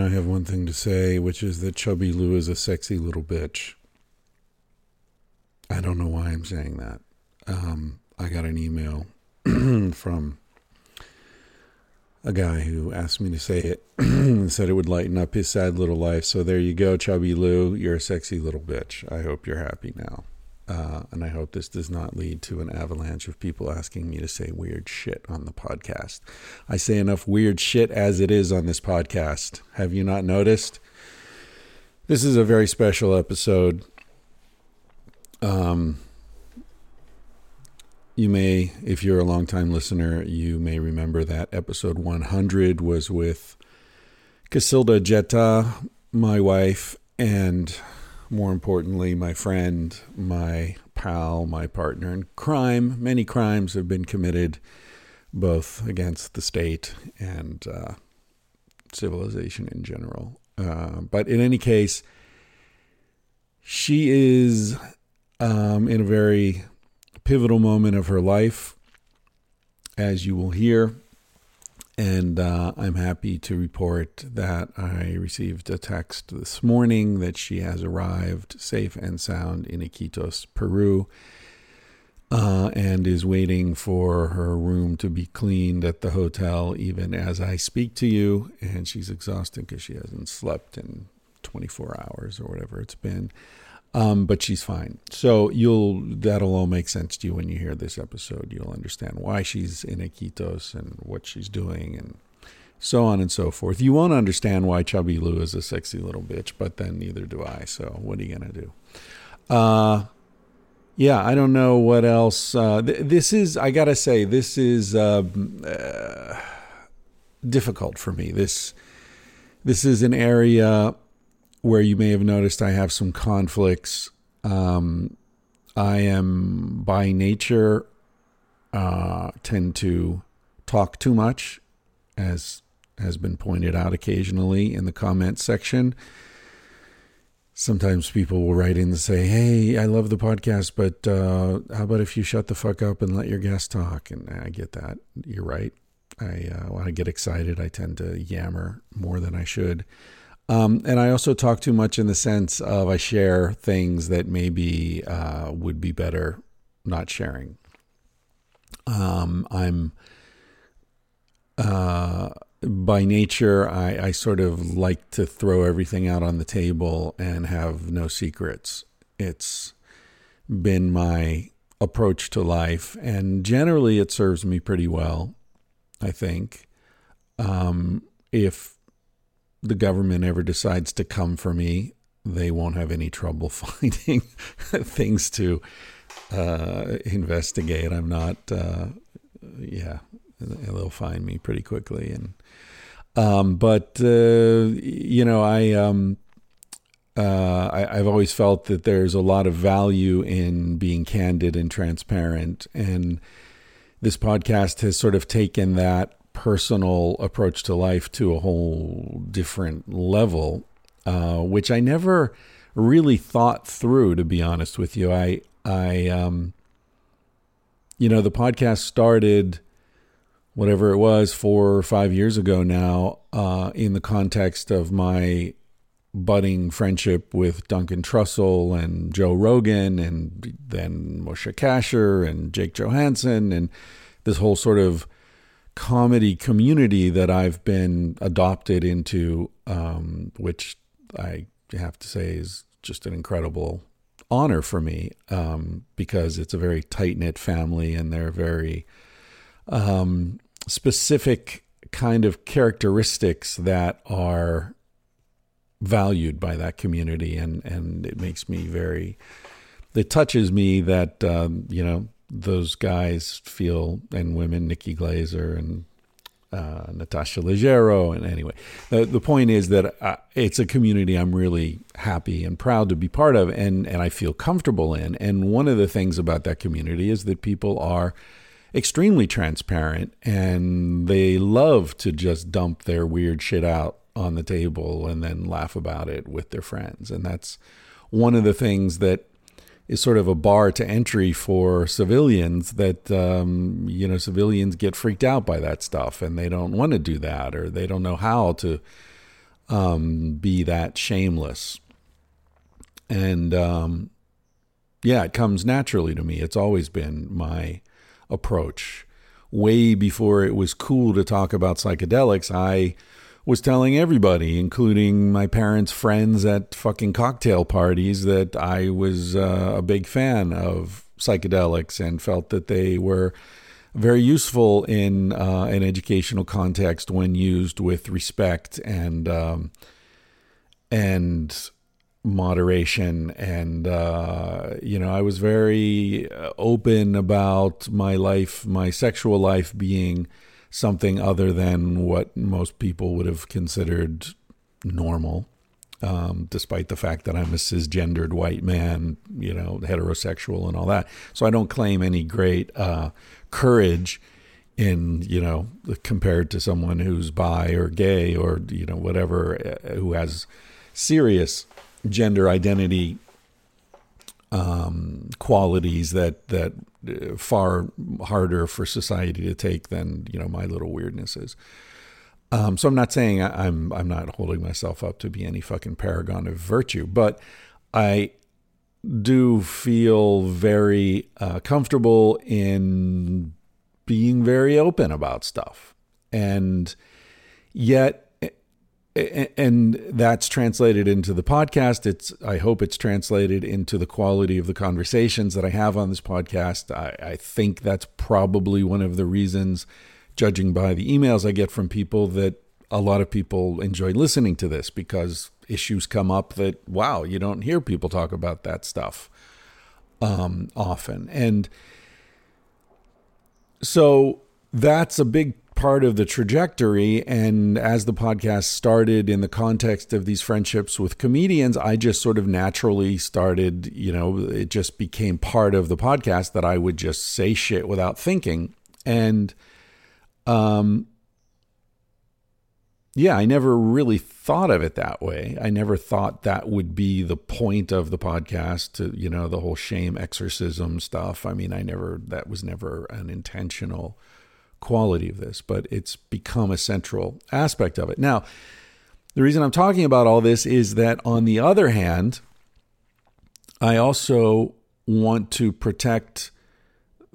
And I have one thing to say, which is that Chubby Lou is a sexy little bitch. I don't know why I'm saying that. Um, I got an email from a guy who asked me to say it and said it would lighten up his sad little life. So there you go, Chubby Lou. You're a sexy little bitch. I hope you're happy now. Uh, and I hope this does not lead to an avalanche of people asking me to say weird shit on the podcast. I say enough weird shit as it is on this podcast. Have you not noticed? This is a very special episode. Um, you may, if you're a longtime listener, you may remember that episode 100 was with Cacilda Jetha, my wife, and more importantly, my friend, my pal, my partner in crime. Many crimes have been committed both against the state and uh, civilization in general. Uh, but in any case, she is um, in a very pivotal moment of her life, as you will hear. And uh, I'm happy to report that I received a text this morning that she has arrived safe and sound in Iquitos, Peru, uh, and is waiting for her room to be cleaned at the hotel, even as I speak to you. And she's exhausted because she hasn't slept in 24 hours or whatever it's been. Um, but she's fine. So you'll that'll all make sense to you when you hear this episode. You'll understand why she's in Iquitos and what she's doing and so on and so forth. You won't understand why Chubby Lou is a sexy little bitch, but then neither do I. So what are you gonna do? Uh yeah, I don't know what else. Uh, th- this is, I gotta say, this is uh, uh, difficult for me. This this is an area where you may have noticed I have some conflicts. Um, I am by nature uh, tend to talk too much, as has been pointed out occasionally in the comments section. Sometimes people will write in and say, "Hey, I love the podcast, but uh, how about if you shut the fuck up and let your guests talk?" And I get that. You're right. I uh, when I get excited, I tend to yammer more than I should. Um, and I also talk too much in the sense of I share things that maybe uh, would be better not sharing. Um, I'm uh, by nature, I, I sort of like to throw everything out on the table and have no secrets. It's been my approach to life, and generally, it serves me pretty well. I think. Um, if the government ever decides to come for me, they won't have any trouble finding things to uh, investigate. I'm not, uh, yeah, they'll find me pretty quickly. And um, but uh, you know, I, um, uh, I I've always felt that there's a lot of value in being candid and transparent, and this podcast has sort of taken that personal approach to life to a whole different level, uh, which I never really thought through. To be honest with you, I I um, you know the podcast started whatever it was four or five years ago now uh, in the context of my budding friendship with Duncan Trussell and Joe Rogan and then Moshe Kasher and Jake Johannsen and this whole sort of comedy community that I've been adopted into, um, which I have to say is just an incredible honor for me um, because it's a very tight knit family and they're very um, specific kind of characteristics that are valued by that community and and it makes me very it touches me that um, you know those guys feel and women, Nikki Glazer and uh, Natasha Leggero. And anyway, the, the point is that uh, it's a community I'm really happy and proud to be part of and, and I feel comfortable in. And one of the things about that community is that people are extremely transparent and they love to just dump their weird shit out on the table and then laugh about it with their friends. And that's one of the things that is sort of a bar to entry for civilians that um, you know civilians get freaked out by that stuff and they don't want to do that or they don't know how to um, be that shameless. And um, yeah it comes naturally to me. It's always been my approach. Way before it was cool to talk about psychedelics i was telling everybody, including my parents' friends at fucking cocktail parties, that I was uh, a big fan of psychedelics and felt that they were very useful in uh, an educational context when used with respect and um, and moderation. And uh, you know I was very open about my life my sexual life being something other than what most people would have considered normal. Um, despite the fact that I'm a cisgendered white man, you know, heterosexual and all that. So I don't claim any great uh, courage in, you know, compared to someone who's bi or gay or, you know, whatever, uh, who has serious gender identity um, qualities that that far harder for society to take than you know my little weirdnesses. Um, so I'm not saying I, I'm I'm not holding myself up to be any fucking paragon of virtue, but I do feel very uh, comfortable in being very open about stuff, and yet and that's translated into the podcast. It's i hope it's translated into the quality of the conversations that i have on this podcast. I, I think that's probably one of the reasons judging by the emails i get from people that a lot of people enjoy listening to this because issues come up that wow you don't hear people talk about that stuff um, often. And so that's a big part of the trajectory. And as the podcast started in the context of these friendships with comedians, I just sort of naturally started, you know, it just became part of the podcast that I would just say shit without thinking. And, um, yeah, I never really thought of it that way. I never thought that would be the point of the podcast to, you know, the whole shame exorcism stuff. I mean, I never, that was never an intentional quality of this, but it's become a central aspect of it. Now, the reason I'm talking about all this is that on the other hand, I also want to protect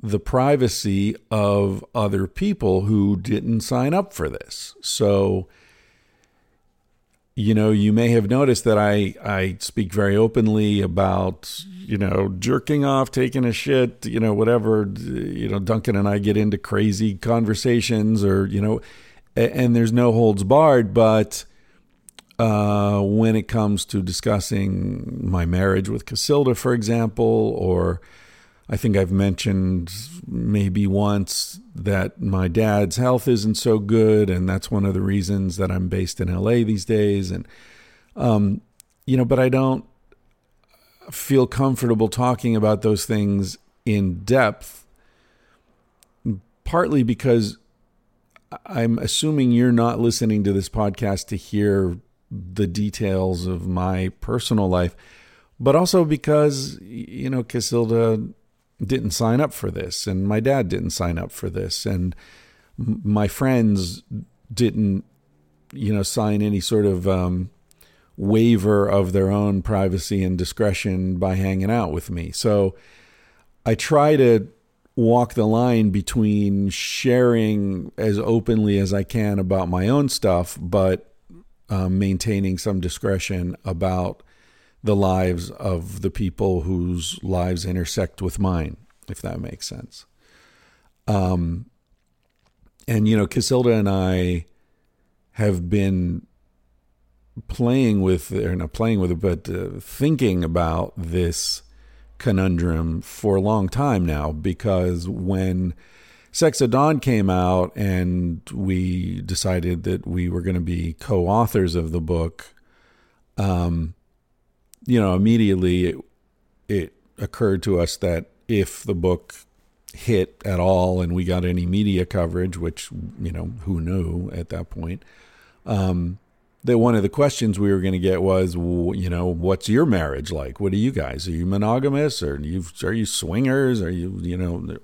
the privacy of other people who didn't sign up for this. So, you know, you may have noticed that I, I speak very openly about, you know, jerking off, taking a shit, you know, whatever. You know, Duncan and I get into crazy conversations or, you know, and there's no holds barred. But uh, when it comes to discussing my marriage with Cacilda, for example, or I think I've mentioned maybe once that my dad's health isn't so good, and that's one of the reasons that I'm based in LA these days. And, um, you know, but I don't feel comfortable talking about those things in depth, partly because I'm assuming you're not listening to this podcast to hear the details of my personal life, but also because, you know, Cacilda didn't sign up for this, and my dad didn't sign up for this, and my friends didn't, you know, sign any sort of um, waiver of their own privacy and discretion by hanging out with me. So I try to walk the line between sharing as openly as I can about my own stuff, but um, maintaining some discretion about the lives of the people whose lives intersect with mine, if that makes sense. Um, and you know, Cacilda and I have been playing with, or not playing with it, but uh, thinking about this conundrum for a long time now. Because when Sex at Dawn came out, and we decided that we were going to be co authors of the book. Um, you know, immediately it, it occurred to us that if the book hit at all and we got any media coverage, which, you know, who knew at that point, um, that one of the questions we were going to get was, you know, what's your marriage like? What are you guys? Are you monogamous or are you, are you swingers? Are you, you know,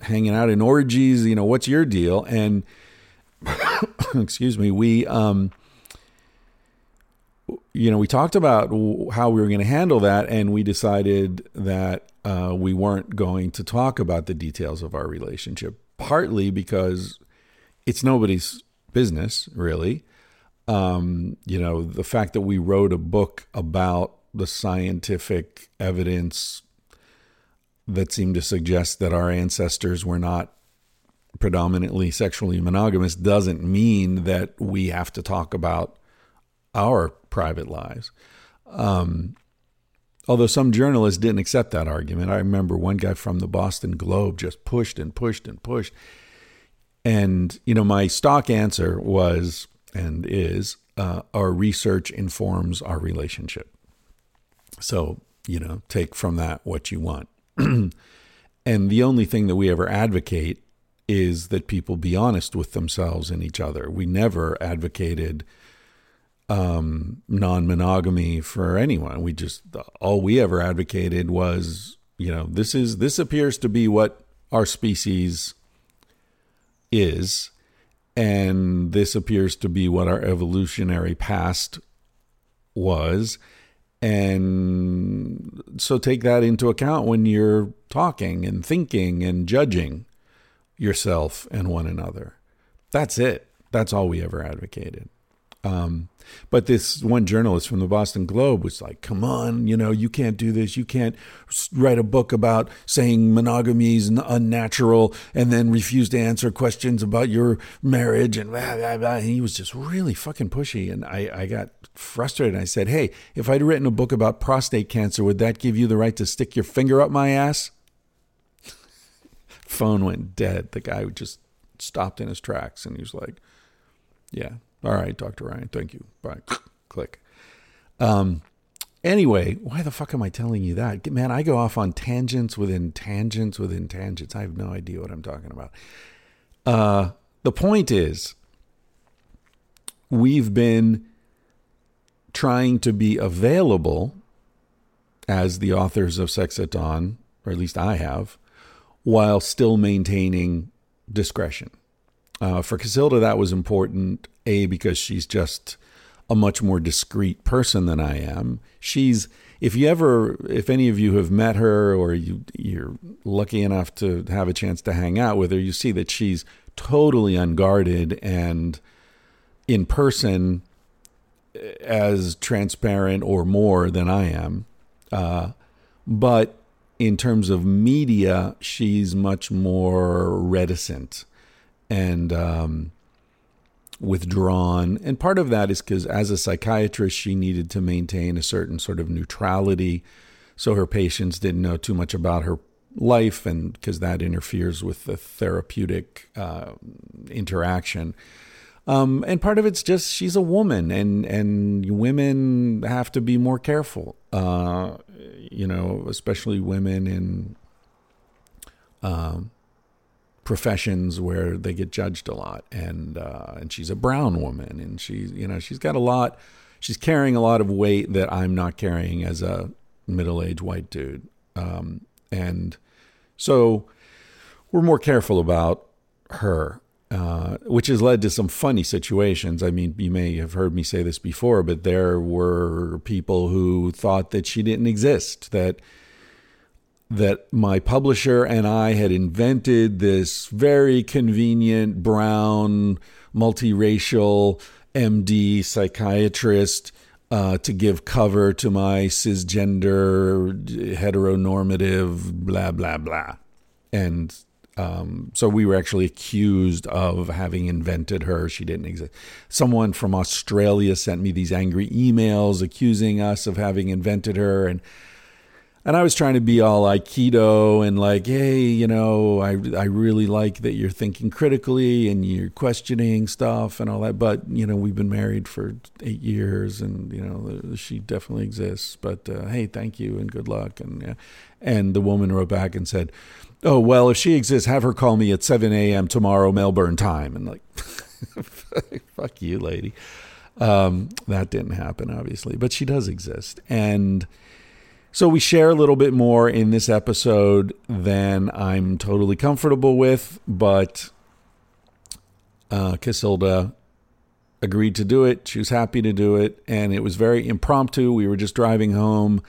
hanging out in orgies? You know, what's your deal? And, excuse me, we, um, you know, we talked about how we were going to handle that, and we decided that uh, we weren't going to talk about the details of our relationship, partly because it's nobody's business, really. Um, you know, the fact that we wrote a book about the scientific evidence that seemed to suggest that our ancestors were not predominantly sexually monogamous doesn't mean that we have to talk about our private lives. Um, although some journalists didn't accept that argument. I remember one guy from the Boston Globe just pushed and pushed and pushed. And, you know, my stock answer was and is uh, our research informs our relationship. So, you know, take from that what you want. and the only thing that we ever advocate is that people be honest with themselves and each other. We never advocated um, non monogamy for anyone. We just, all we ever advocated was, you know, this is, this appears to be what our species is. And this appears to be what our evolutionary past was. And so take that into account when you're talking and thinking and judging yourself and one another. That's it. That's all we ever advocated. Um, but this one journalist from the Boston Globe was like, come on, you know, you can't do this. You can't write a book about saying monogamy is unnatural and then refuse to answer questions about your marriage. And, blah, blah, blah. and he was just really fucking pushy. And I, I got frustrated. I said, hey, if I'd written a book about prostate cancer, would that give you the right to stick your finger up my ass? Phone went dead. The guy just stopped in his tracks and he was like, yeah, all right, Dr. Ryan, thank you. Bye. Click. Um, anyway, why the fuck am I telling you that? Man, I go off on tangents within tangents within tangents. I have no idea what I'm talking about. Uh, the point is, we've been trying to be available as the authors of Sex at Dawn, or at least I have, while still maintaining discretion. Uh, for Cacilda, that was important, A, because she's just a much more discreet person than I am. She's, if you ever, if any of you have met her or you, you're lucky enough to have a chance to hang out with her, you see that she's totally unguarded and in person as transparent or more than I am. Uh, but in terms of media, she's much more reticent and um, withdrawn. And part of that is because as a psychiatrist, she needed to maintain a certain sort of neutrality so her patients didn't know too much about her life and because that interferes with the therapeutic uh, interaction. Um, and part of it's just she's a woman, and and women have to be more careful. Uh, you know, especially women in um, professions where they get judged a lot and uh, and she's a brown woman and she's you know she's got a lot she's carrying a lot of weight that I'm not carrying as a middle-aged white dude um, and so we're more careful about her uh, which has led to some funny situations. I mean, you may have heard me say this before, but there were people who thought that she didn't exist, that that my publisher and I had invented this very convenient brown multiracial MD psychiatrist uh, to give cover to my cisgender heteronormative blah blah blah, and um, so we were actually accused of having invented her. She didn't exist. Someone from Australia sent me these angry emails accusing us of having invented her, and and I was trying to be all aikido and like, hey, you know, I I really like that you're thinking critically and you're questioning stuff and all that. But you know, we've been married for eight years, and you know, she definitely exists. But uh, hey, thank you and good luck. And yeah. and the woman wrote back and said, oh well, if she exists, have her call me at seven a.m. tomorrow Melbourne time. And like, fuck you, lady. Um, that didn't happen, obviously, but she does exist, and so we share a little bit more in this episode than I'm totally comfortable with, but uh, Cacilda agreed to do it. She was happy to do it, and it was very impromptu. We were just driving home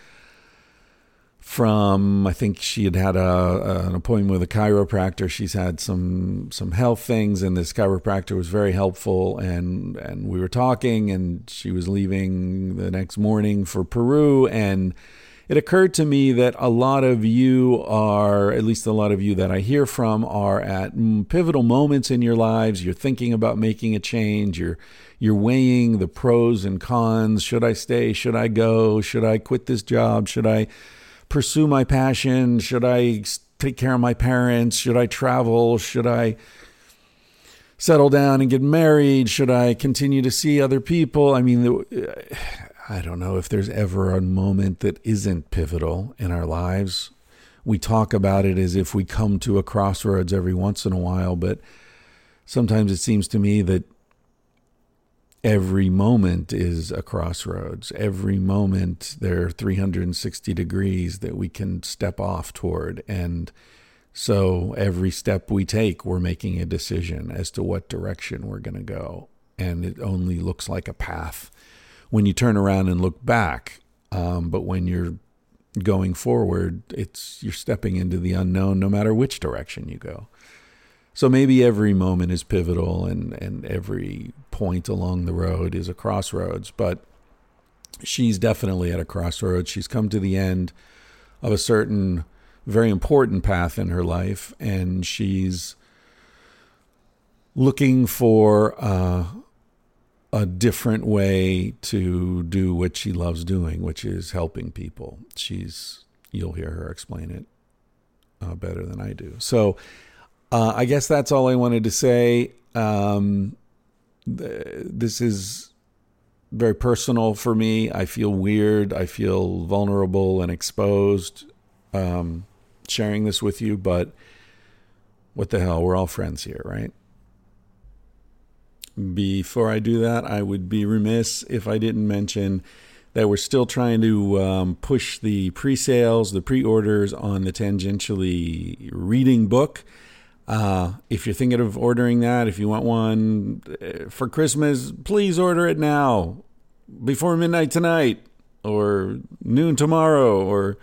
from I think she had had a, an appointment with a chiropractor. She's had some some health things, and this chiropractor was very helpful. and And we were talking, and she was leaving the next morning for Peru, and it occurred to me that a lot of you are, at least a lot of you that I hear from, are at pivotal moments in your lives. You're thinking about making a change. You're you're weighing the pros and cons. Should I stay? Should I go? Should I quit this job? Should I pursue my passion? Should I take care of my parents? Should I travel? Should I settle down and get married? Should I continue to see other people? I mean, I don't know if there's ever a moment that isn't pivotal in our lives. We talk about it as if we come to a crossroads every once in a while, but sometimes it seems to me that every moment is a crossroads. Every moment there are 360 degrees that we can step off toward. And so every step we take, we're making a decision as to what direction we're going to go. And it only looks like a path when you turn around and look back. Um, but when you're going forward, it's you're stepping into the unknown, no matter which direction you go. So maybe every moment is pivotal, and and every point along the road is a crossroads. But she's definitely at a crossroads. She's come to the end of a certain very important path in her life, and she's looking for uh, a different way to do what she loves doing, which is helping people. She's you'll hear her explain it uh, better than I do. So uh, I guess that's all I wanted to say. Um, th- this is very personal for me. I feel weird. I feel vulnerable and exposed um, sharing this with you, but what the hell? We're all friends here, right? Before I do that, I would be remiss if I didn't mention that we're still trying to um, push the pre sales, the pre orders on the Tangentially reading book. Uh, if you're thinking of ordering that, if you want one uh, for Christmas, please order it now before midnight tonight or noon tomorrow or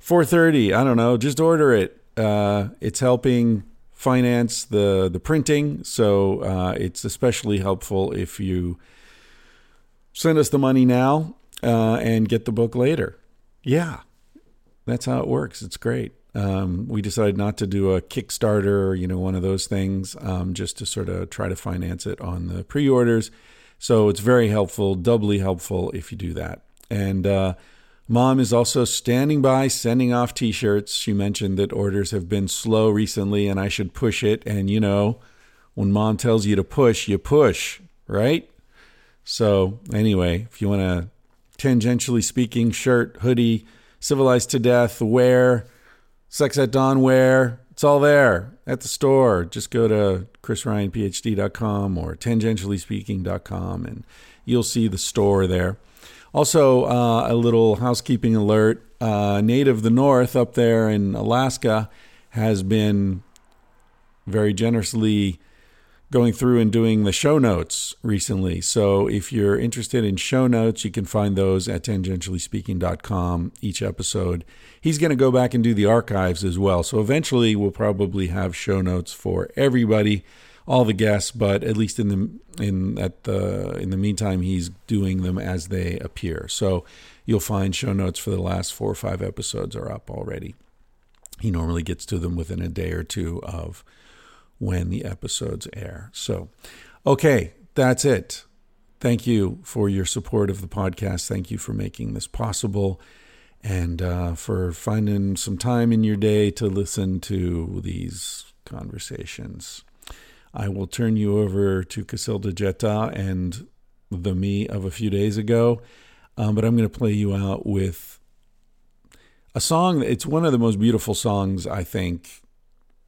4:30. I don't know. Just order it. Uh, it's helping finance the the printing, so uh, it's especially helpful if you send us the money now uh, and get the book later. Yeah, that's how it works. It's great. Um, we decided not to do a Kickstarter, you know, one of those things, um, just to sort of try to finance it on the pre-orders. So it's very helpful, doubly helpful if you do that. And uh, Mom is also standing by sending off t shirts. She mentioned that orders have been slow recently and I should push it. And you know, when mom tells you to push, you push, right? So, anyway, if you want a tangentially speaking shirt, hoodie, civilized to death, wear, sex at dawn wear, it's all there at the store. Just go to chrisryanphd.com or tangentiallyspeaking.com and you'll see the store there. Also, uh, a little housekeeping alert. Uh, Native the North up there in Alaska has been very generously going through and doing the show notes recently. So if you're interested in show notes, you can find those at tangentiallyspeaking.com each episode. He's going to go back and do the archives as well. So eventually we'll probably have show notes for everybody all the guests, but at least in the in at the in the meantime, he's doing them as they appear. So you'll find show notes for the last four or five episodes are up already. He normally gets to them within a day or two of when the episodes air. So, okay, that's it. Thank you for your support of the podcast. Thank you for making this possible. and uh, for finding some time in your day to listen to these conversations. I will turn you over to Cacilda Jetha and the me of a few days ago, um, but I'm going to play you out with a song. It's one of the most beautiful songs, I think,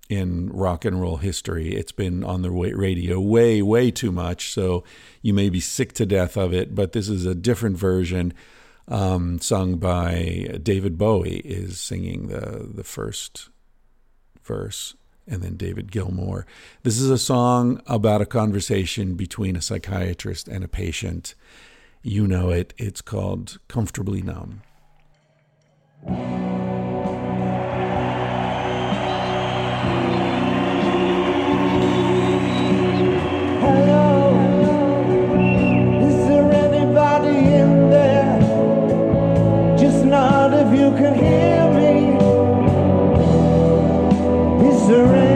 in rock and roll history. It's been on the radio way, way too much, so you may be sick to death of it, but this is a different version. Um, sung by David Bowie is singing the the first verse and then David Gilmour. This is a song about a conversation between a psychiatrist and a patient. You know it. It's called Comfortably Numb. Hello. Is there anybody in there? Just not if you can hear Is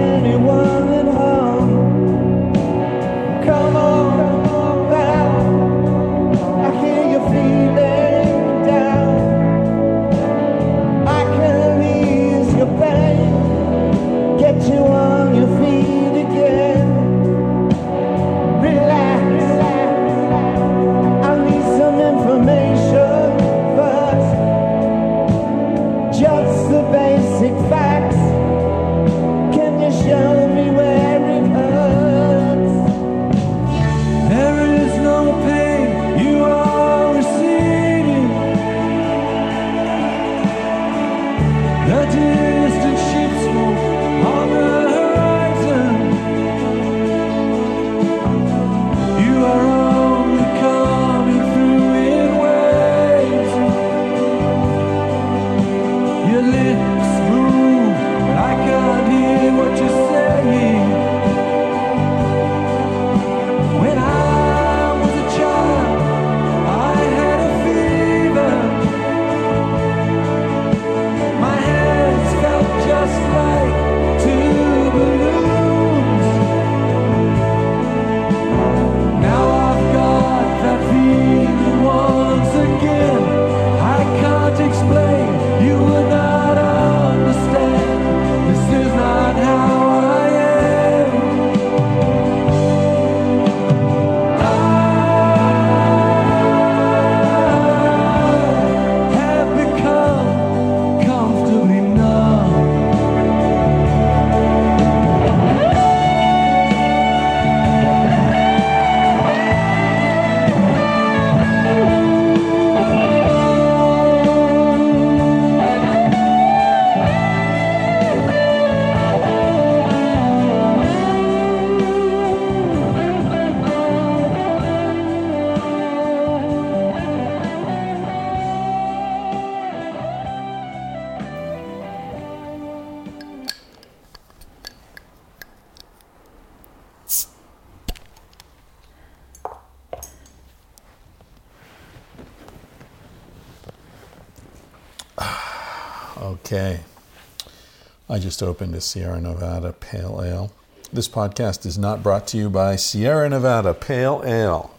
I just opened a Sierra Nevada Pale Ale. This podcast is not brought to you by Sierra Nevada Pale Ale,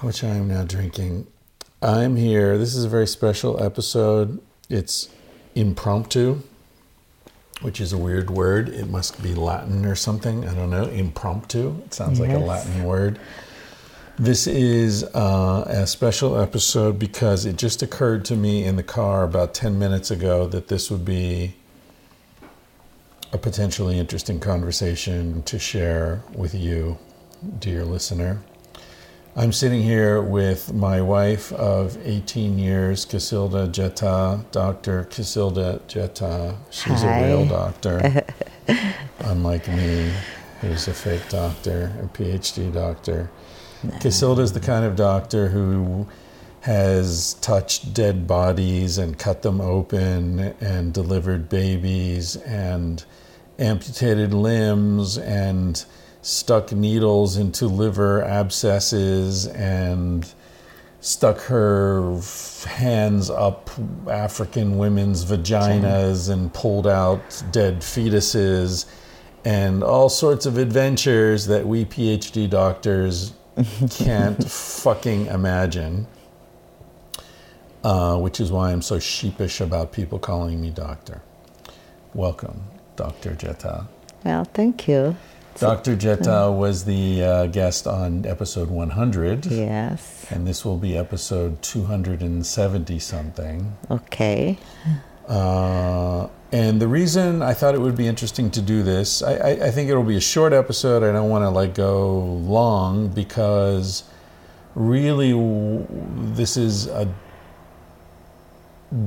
which I am now drinking. I'm here. This is a very special episode. It's impromptu, which is a weird word. It must be Latin or something. I don't know. Impromptu. It sounds like a Latin word. This is uh, a special episode because it just occurred to me in the car about 10 minutes ago that this would be a potentially interesting conversation to share with you, dear listener. I'm sitting here with my wife of 18 years, Cacilda Jetha, Dr. Cacilda Jetha. She's Hi. a real doctor, unlike me, who's a fake doctor, a PhD doctor. Cacilda is the kind of doctor who has touched dead bodies and cut them open and delivered babies and amputated limbs and stuck needles into liver abscesses and stuck her hands up African women's vaginas and pulled out dead fetuses and all sorts of adventures that we PhD doctors can't fucking imagine. uh, which is why I'm so sheepish about people calling me doctor. Welcome, Dr. Jetha. Well, thank you. Dr. Jetha was the uh, guest on episode 100, Yes. and this will be episode 270 something. Okay. Uh, and the reason I thought it would be interesting to do this, I, I, I think it'll be a short episode. I don't want to like go long because really w- this is a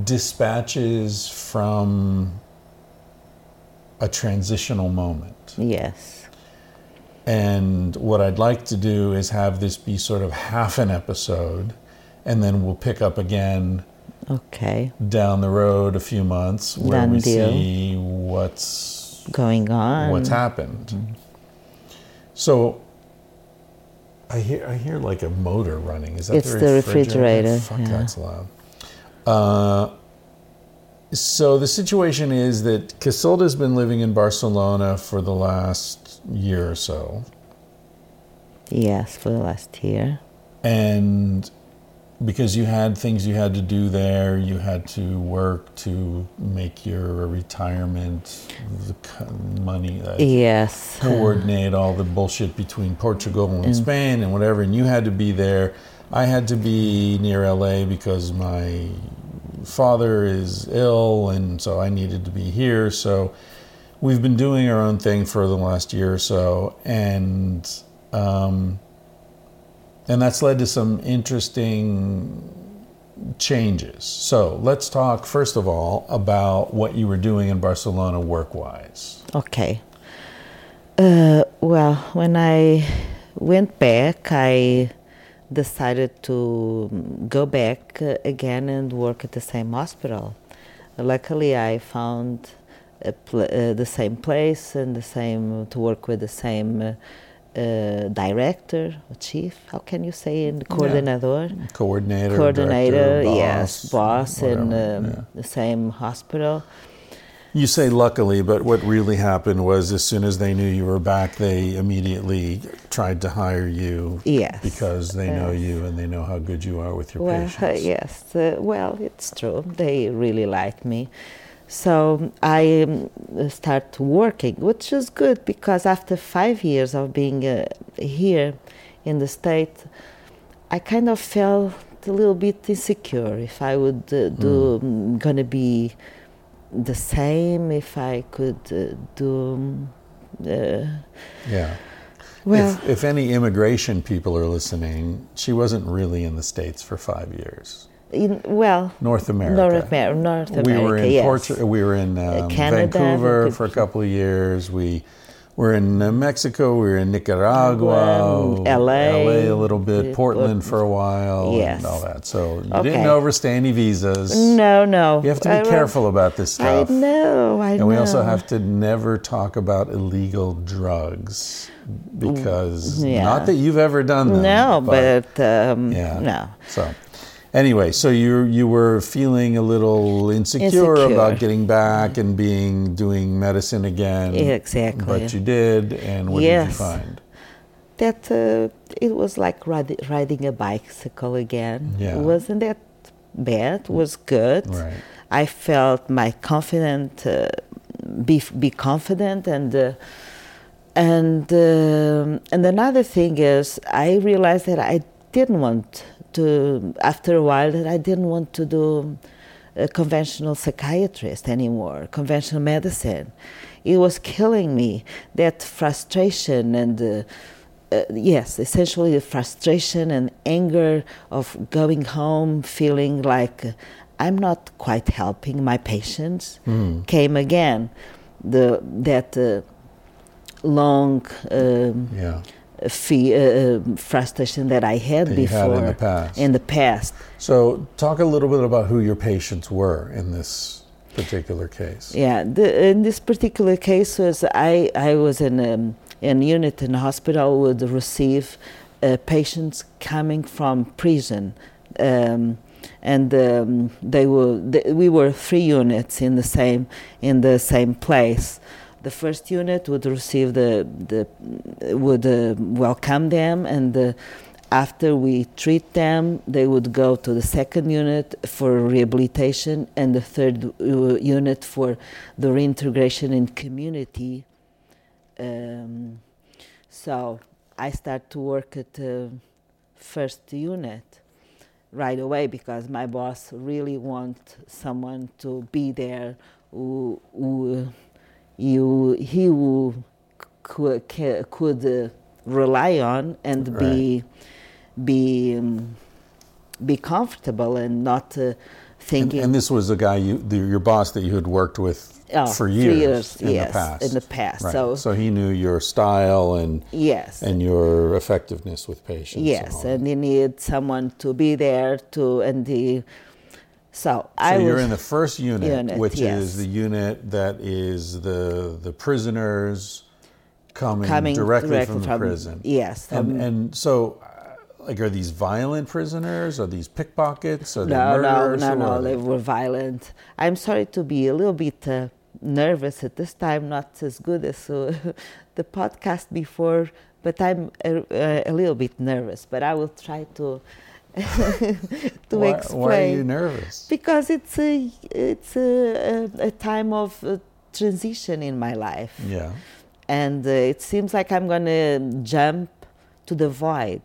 dispatches from a transitional moment. Yes. And what I'd like to do is have this be sort of half an episode, and then we'll pick up again Okay. down the road a few months where Done we deal. see what's Going on. what's happened. So I hear I hear like a motor running. Is that It's the the refrigerator? refrigerator, Fuck, yeah. that's loud. Uh, so the situation is that Cacilda's been living in Barcelona for the last year or so, Yes, for the last year. and because you had things you had to do there, you had to work to make your retirement the money. That Yes. coordinate all the bullshit between Portugal and Spain and whatever, and you had to be there. I had to be near LA because my father is ill, and so I needed to be here. So we've been doing our own thing for the last year or so, and um, and that's led to some interesting changes. So let's talk first of all about what you were doing in Barcelona work-wise. Okay. Uh, well, when I went back, I decided to go back again and work at the same hospital. Luckily, I found pl- uh, the same place and the same to work with the same uh, uh, director, or chief. How can you say in coordinator? coordinator, Coordinator, director, yes, boss in um, yeah. the same hospital. You say luckily, but what really happened was as soon as they knew you were back, they immediately tried to hire you. Yes. Because they know Yes. you and they know how good you are with your Well, uh, patients. yes. Uh, well, it's true. They really like me. So I um, start working, which is good because after five years of being uh, here in the state, I kind of felt a little bit insecure if I would uh, do um, gonna be the same if I could uh, do. um, Uh, Yeah. well, if, if any immigration people are listening, she wasn't really in the States for five years. In, well, North America. North, Amer- North America. we were in yes. Portu- we were in um, Canada, Vancouver for a couple of years. We were in uh, Mexico. We were in Nicaragua, Um, LA, LA a little bit, Portland for a while, Yes. and all that. So you Okay. didn't overstay any visas. No, no. You have to be I careful about this stuff. I know, I And know. we also have to never talk about illegal drugs because Yeah. not that you've ever done them. No, but, um, yeah. no. So, anyway, so you you were feeling a little insecure, Insecure. about getting back and being doing medicine again. Exactly. But you did, and what did you Yes. find? That uh, it was like ride, riding a bicycle again. Yeah. It wasn't that bad. It was good. Right. I felt my confident, uh, be be confident, and uh, and um and another thing is I realized that I didn't want to. After a while, that I didn't want to do a conventional psychiatrist anymore, conventional medicine. It was killing me. That frustration and. Uh, uh, yes, essentially the frustration and anger of going home feeling like uh, I'm not quite helping my patients came again. The that uh, long um, Yeah. Fe- uh, uh, frustration that I had That before had in the past. in the past. So, talk a little bit about who your patients were in this particular case. Yeah, the, in this particular case was I, I was in um, an unit in a hospital would receive uh, patients coming from prison. Um, and um, they were th- we were three units in the same in the same place. The first unit would receive the the would uh, welcome them, and uh, after we treat them, they would go to the second unit for rehabilitation and the third uh, unit for the reintegration in community. Um, so I start to work at the first unit right away because my boss really want someone to be there who, who you he who could, could rely on and be be um, be comfortable and not uh, And, thinking and this was a guy you, the, your boss that you had worked with Oh, for years, years, in yes, the past. in the past. Right. So- he knew your style and yes and your effectiveness with patients. yes all and he needed someone to be there to and the so, So I you're was in the first unit, Unit, which yes. is the unit that is the the prisoners coming, Coming directly, directly from the from- prison. yes, and um, and so. uh, Like, are these violent prisoners? Are these pickpockets? Are they no no murderers? no no are they were violent i'm sorry to be a little bit uh, nervous at this time not as good as uh, the podcast before but i'm a, a, a little bit nervous but i will try to to why, explain why are you nervous? because it's a it's a, a, a time of uh, transition in my life Yeah. and uh, it seems like i'm going to jump to the void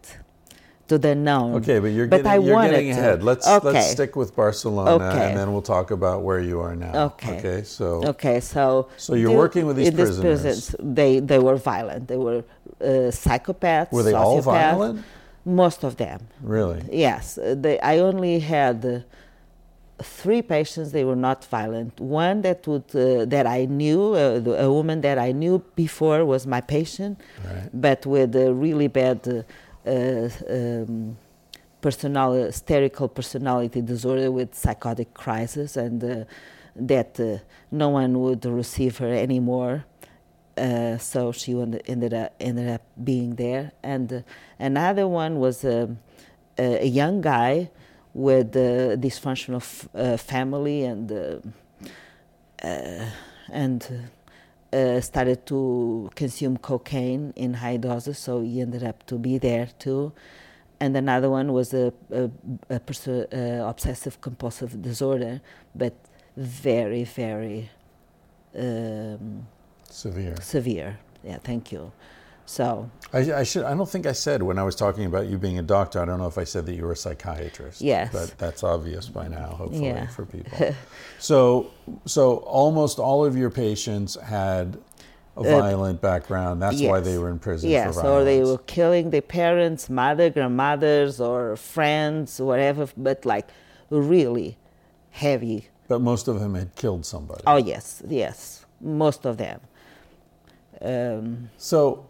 to the known Okay, but you're But getting, I you're getting to. ahead. Let's Okay. let's stick with Barcelona, Okay. and then we'll talk about where you are now. Okay. Okay. So Okay, so So you're working with these in these prisoners. They they were violent. They were uh, psychopaths. were they all violent? Most of them. Really? Yes. Uh, They, I only had uh, three patients. They were not violent. One that would uh, that I knew, uh, the- a woman that I knew before was my patient, Right. but with a really bad. Uh, uh, um, personal hysterical personality disorder with psychotic crisis and uh, that uh, no one would receive her anymore uh, so she ended up ended up being there and uh, another one was a, a a young guy with a dysfunctional f- uh, family and uh, uh, and uh, started to consume cocaine in high doses, so he ended up to be there too. And another one was a, a, a perso- uh, obsessive compulsive disorder, but very, very um, Severe. severe. Yeah, thank you. So I, I should. I don't think I said when I was talking about you being a doctor. I don't know if I said that you were a psychiatrist. Yes. But that's obvious by now, hopefully, Yeah. for people. so, so almost all of your patients had a violent background. That's why Uh, they were in prison yes, or they were killing their parents, mother, grandmothers, or friends, whatever. But like really heavy. But most of them had killed somebody. Oh yes, yes, most of them. Um, So,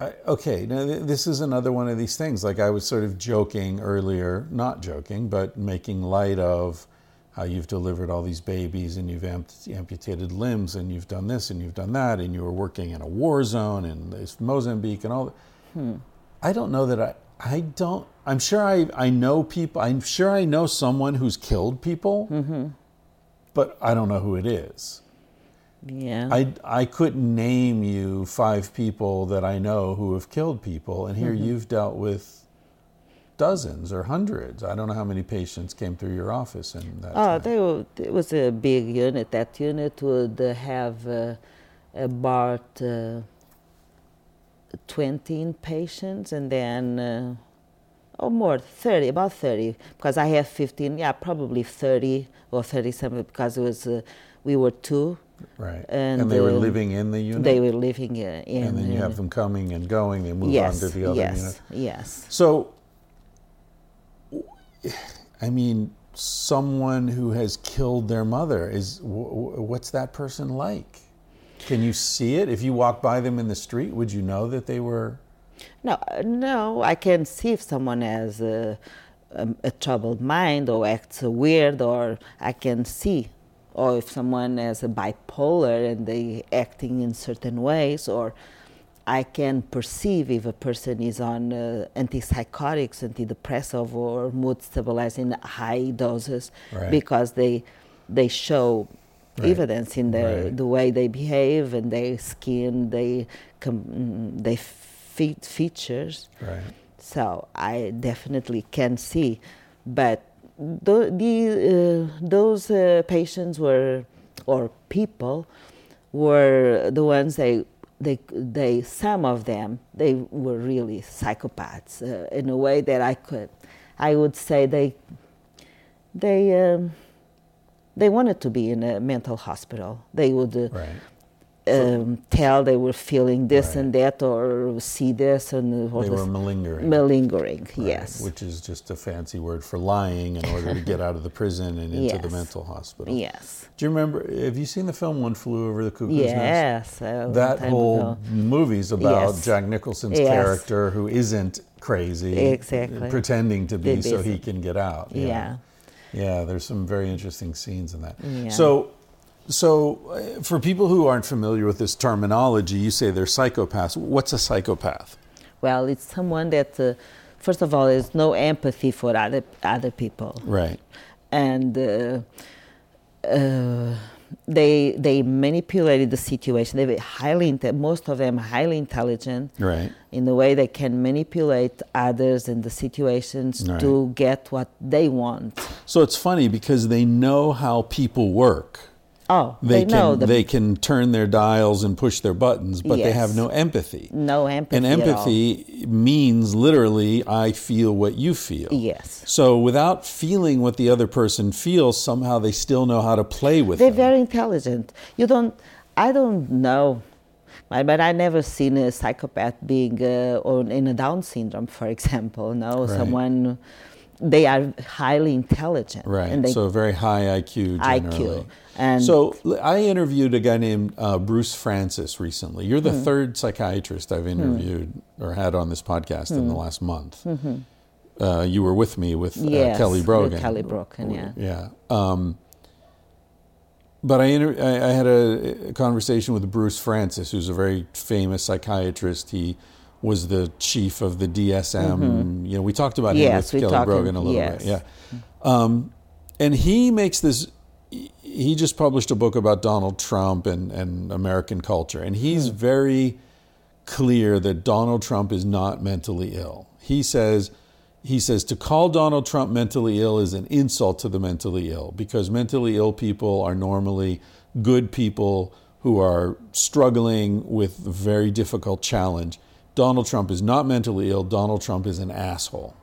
I, okay, now th- this is another one of these things. Like I was sort of joking earlier, not joking, but making light of how you've delivered all these babies and you've amp- amputated limbs and you've done this and you've done that and you were working in a war zone in Mozambique and all. that. I don't know that I. I don't. I'm sure I. I know people. I'm sure I know someone who's killed people, but I don't know who it is. Yeah. I, I couldn't name you five people that I know who have killed people, and here Mm-hmm. you've dealt with dozens or hundreds. I don't know how many patients came through your office in that Oh, time. they were, it was a big unit. That unit would have uh, about uh, 20 patients and then, uh, oh, more, 30, about 30, because I have 15, yeah, probably 30 or 30 something, because it was, uh, we were two. Right. and, they were living in the unit? They were living in. and then you have them coming and going, they move yes, on to the other yes, unit. yes. So, I mean, someone who has killed their mother is wh- wh- what's that person like? Can you see it if you walk by them in the street? Would you know that they were? No, no, I can see if someone has a, a, a troubled mind or acts weird, or I can see, or if someone has a bipolar and they acting in certain ways, or I can perceive if a person is on uh, antipsychotics, antidepressive, or mood stabilizing high doses, Right. because they they show Right. evidence in the Right. the way they behave and their skin, they com- they fe- features. Right. So I definitely can see, but tho- the, uh, those uh, patients were, or people, were the ones they, they, they, some of them, they were really psychopaths uh, in a way that I could, I would say they, they, um, they wanted to be in a mental hospital. They would uh, Right. Um, tell they were feeling this Right. and that or see this and or They were malingering. malingering Right, yes Which is just a fancy word for lying in order to get out of the prison and into the mental hospital. yes Do you remember? Have you seen the film One Flew Over the Cuckoo's Nest? yes That whole ago. movie's about Yes. Jack Nicholson's Yes. character who isn't crazy, Exactly. pretending to be be so he can get out. yeah Yeah, there's some very interesting scenes in that. Yeah. So, so uh, for people who aren't familiar with this terminology, you say they're psychopaths. What's a psychopath? well it's someone that uh, first of all has no empathy for other other people Right. and uh, uh, they they manipulated the situation they were highly most of them highly intelligent Right. in the way they can manipulate others and the situations Right. to get what they want. So it's funny because they know how people work. Oh, They, they, know can the they can turn their dials and push their buttons, but they have no empathy. no empathy. And at all. empathy means literally, I feel what you feel. Yes. So without feeling what the other person feels, somehow they still know how to play with They're them. very intelligent. You don't. I don't know, but but I never seen a psychopath being uh, or in a Down syndrome, for example. No, Right. someone. They are highly intelligent. Right. And they, so very high IQ generally. IQ. And so I interviewed a guy named uh, Bruce Francis recently. You're the Hmm. third psychiatrist I've interviewed or had on this podcast in Hmm. the last month. Uh, you were with me with uh, Mm-hmm. Yes, Kelly Brogan. Kelly Brogan, yeah. Yeah. Um, but I, inter- I I had a, a conversation with Bruce Francis, who's a very famous psychiatrist. He was the chief of the DSM. You know, we talked about him Mm-hmm. With Kelly Brogan a little yes. bit. Yeah. Um, and he makes this. He just published a book about Donald Trump and, and American culture, and he's Hmm. very clear that Donald Trump is not mentally ill. He says he says to call Donald Trump mentally ill is an insult to the mentally ill because mentally ill people are normally good people who are struggling with a very difficult challenge. Donald Trump is not mentally ill. Donald Trump is an asshole.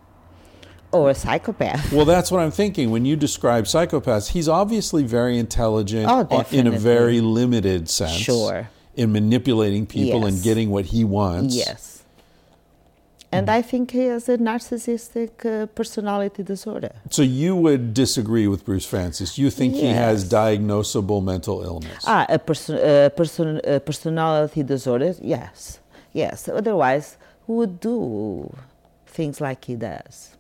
or a psychopath. Well, that's what I'm thinking. When you describe psychopaths, he's obviously very intelligent Oh, uh, in a very limited sense. Sure. In manipulating people and getting what he wants. Yes. And I think he has a narcissistic uh, personality disorder. So you would disagree with Bruce Francis. You think he has diagnosable mental illness. Ah, a, person, a, person, a personality disorder? Yes. Yes. Otherwise, who would do things like he does?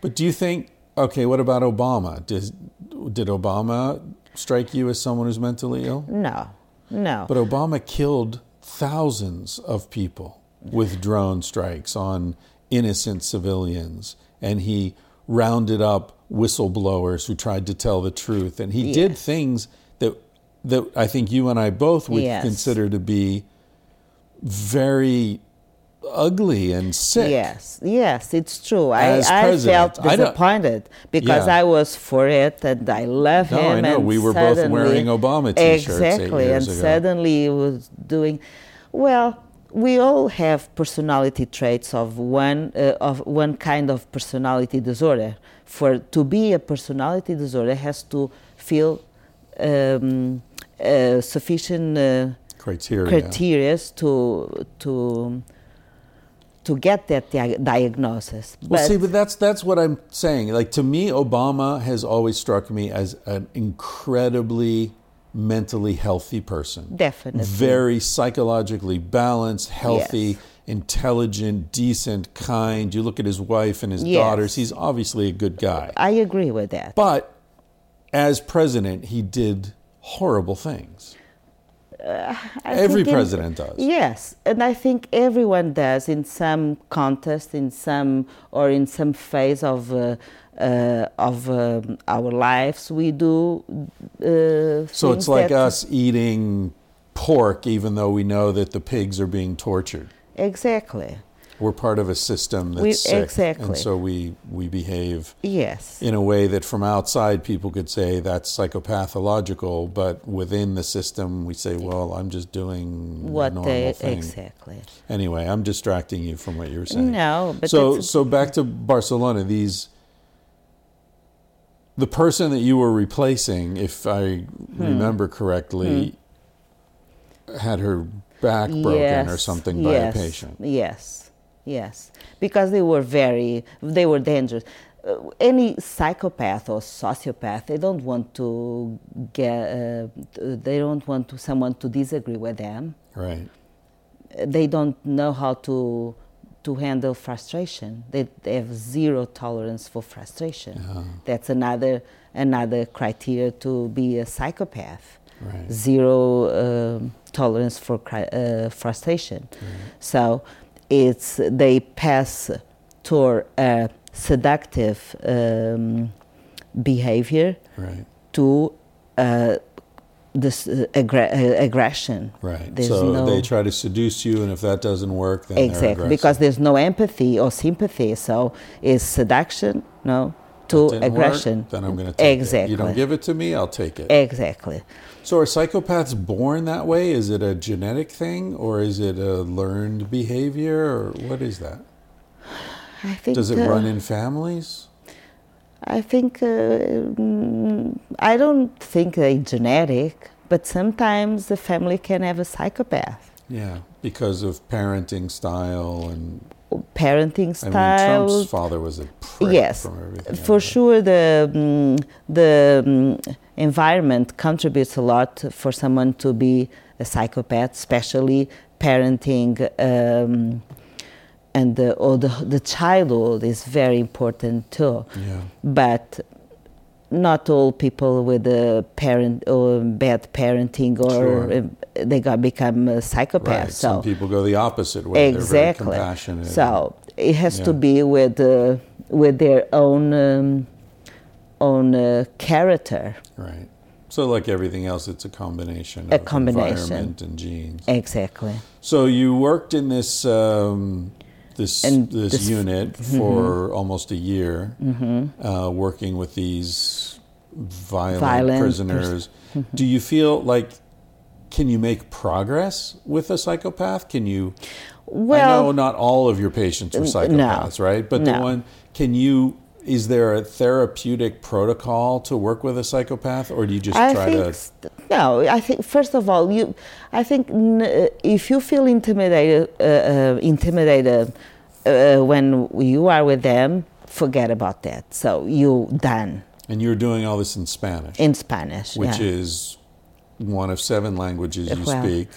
But do you think okay, what about Obama? Does did Obama strike you as someone who's mentally ill? No. No. But Obama killed thousands of people with drone strikes on innocent civilians, and he rounded up whistleblowers who tried to tell the truth, and he did things that that I think you and I both would Yes. consider to be very ugly and sick. Yes, yes, it's true. I, As I president, felt I don't- disappointed because Yeah. I was for it and I love No, him. I know. We were both wearing Obama t-shirts Exactly, and ago. suddenly he was doing well. We all have personality traits of one uh, of one kind of personality disorder. For to be a personality disorder has to feel um, uh, sufficient. Uh, Criteria. criteria to to to get that dia- diagnosis. Well, see, but that's that's what I'm saying. Like to me, Obama has always struck me as an incredibly mentally healthy person. Definitely. Very psychologically balanced, healthy, Yes. intelligent, decent, kind. You look at his wife and his Yes. daughters, he's obviously a good guy. I agree with that. But as president, he did horrible things. I Every think in- president does. Yes, and I think everyone does in some contest, in some or in some phase of uh, uh, of um, our lives. We do. Uh, So it's like us eating pork, even though we know that the pigs are being tortured. exactly. We're part of a system that's We- sick, exactly. and so we we behave Yes. in a way that from outside people could say that's psychopathological, but within the system we say, well, I'm just doing What normal they thing. exactly. Anyway, I'm distracting you from what you were saying. No, but so so back to Barcelona. These the person that you were replacing, if I Hmm. remember correctly, had her back broken or something by yes, a patient. Yes, yes, because they were very, they were dangerous. Uh, any psychopath or sociopath, they don't want to get, uh, they don't want to, someone to disagree with them. Right. They don't know how to to handle frustration. They, they have zero tolerance for frustration. Uh-huh. That's another another criteria to be a psychopath Right. zero um, tolerance for uh, frustration. So it's they pass toward a seductive um, behavior Right. to uh, this uh, aggra- uh, aggression. Right. There's so no- they try to seduce you, and if that doesn't work, then exactly because there's no empathy or sympathy. So it's seduction, no, to Didn't work, aggression. then I'm going to take exactly. it. You don't give it to me, I'll take it. Exactly. So are psychopaths born that way? Is it a genetic thing, or is it a learned behavior, or what is that? I think. Does it uh, run in families? I think uh, mm, I don't think they genetic, but sometimes the family can have a psychopath. Yeah, because of parenting style and Parenting style. I mean. Trump's father was a prick yes, from everything. I for sure. The mm, the mm, environment contributes a lot for someone to be a psychopath, especially parenting. Um, and the, or the, the childhood is very important too. Yeah. but not all people with a parent or bad parenting or Sure. they got become a psychopath. Right. So Some people go the opposite way. exactly. They're very compassionate. So it has to be with uh, with their own um, own uh, character. Right. So, like everything else, it's a combination A of combination. environment and genes. Exactly. So you worked in this um, this And this, this- Mm-hmm. unit for almost a year, uh, working with these violent, Violent pers- prisoners. Do you feel like can you make progress with a psychopath? Can you? Well, I know not all of your patients are psychopaths, no. right? But the one can you? Is there a therapeutic protocol to work with a psychopath, or do you just I try think to? st- no. I think first of all, you. I think n- uh, if you feel intimidated, uh, uh, intimidated uh, when you are with them, forget about that. So you done And you're doing all this in Spanish. in Spanish, which yeah. is one of seven languages you Well, hmm. speak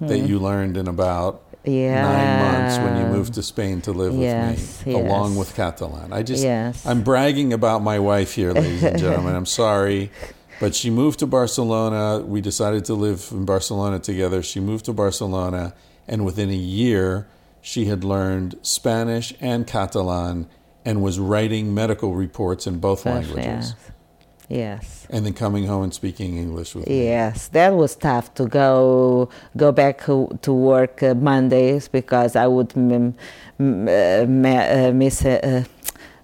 that you learned in about yeah. nine months when you moved to Spain to live Yes, with me, along with Catalan. I just, Yes. I'm bragging about my wife here, ladies and gentlemen. I'm sorry, but she moved to Barcelona. We decided to live in Barcelona together. She moved to Barcelona, and within a year, she had learned Spanish and Catalan and was writing medical reports in both languages. Yes. Yes. And then coming home and speaking English with me. Yes, that was tough to go go back to work uh, Mondays because I would uh, uh, miss. Uh,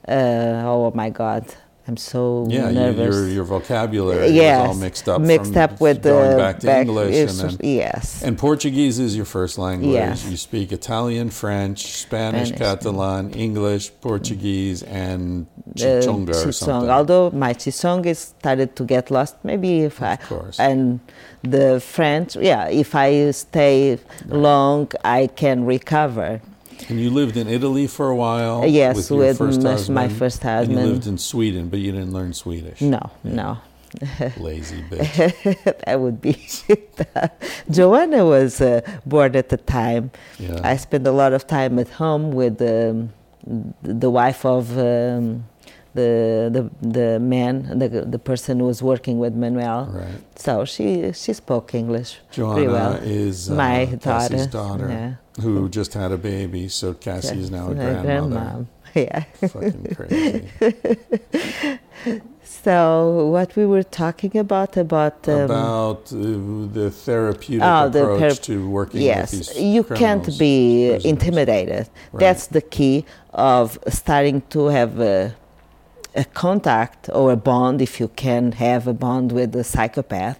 oh my God, I'm so Yeah, nervous. your your vocabulary yes, was all mixed up. Mixed up with going the back to English, and then yes, and Portuguese is your first language. Yes. You speak Italian, French, Spanish, Spanish. Catalan, English, Portuguese, and uh, or something. Although my Chisong is started to get lost, maybe if I course. and the French, yeah, if I stay long, I can recover. And you lived in Italy for a while. Yes, with, your with first my- husband, first And you lived in Sweden, but you didn't learn Swedish. No, Yeah. no. Lazy bitch. that would be Joanna was uh, bored at the time. Yeah. I spent a lot of time at home with um, the wife of um, the the the man, the the person who was working with Manuel. Right. So she she spoke English pretty Joanna well. is uh, My daughter, daughter. yeah. Who just had a baby. So Cassie is now a grandmother. grandmom. Yeah. Fucking crazy. So what we were talking about about um, About uh, the therapeutic Oh, the approach per- to working yes, with these you can't be prisoners. intimidated. Right. That's the key of starting to have a, a contact or a bond, if you can have a bond with the psychopath,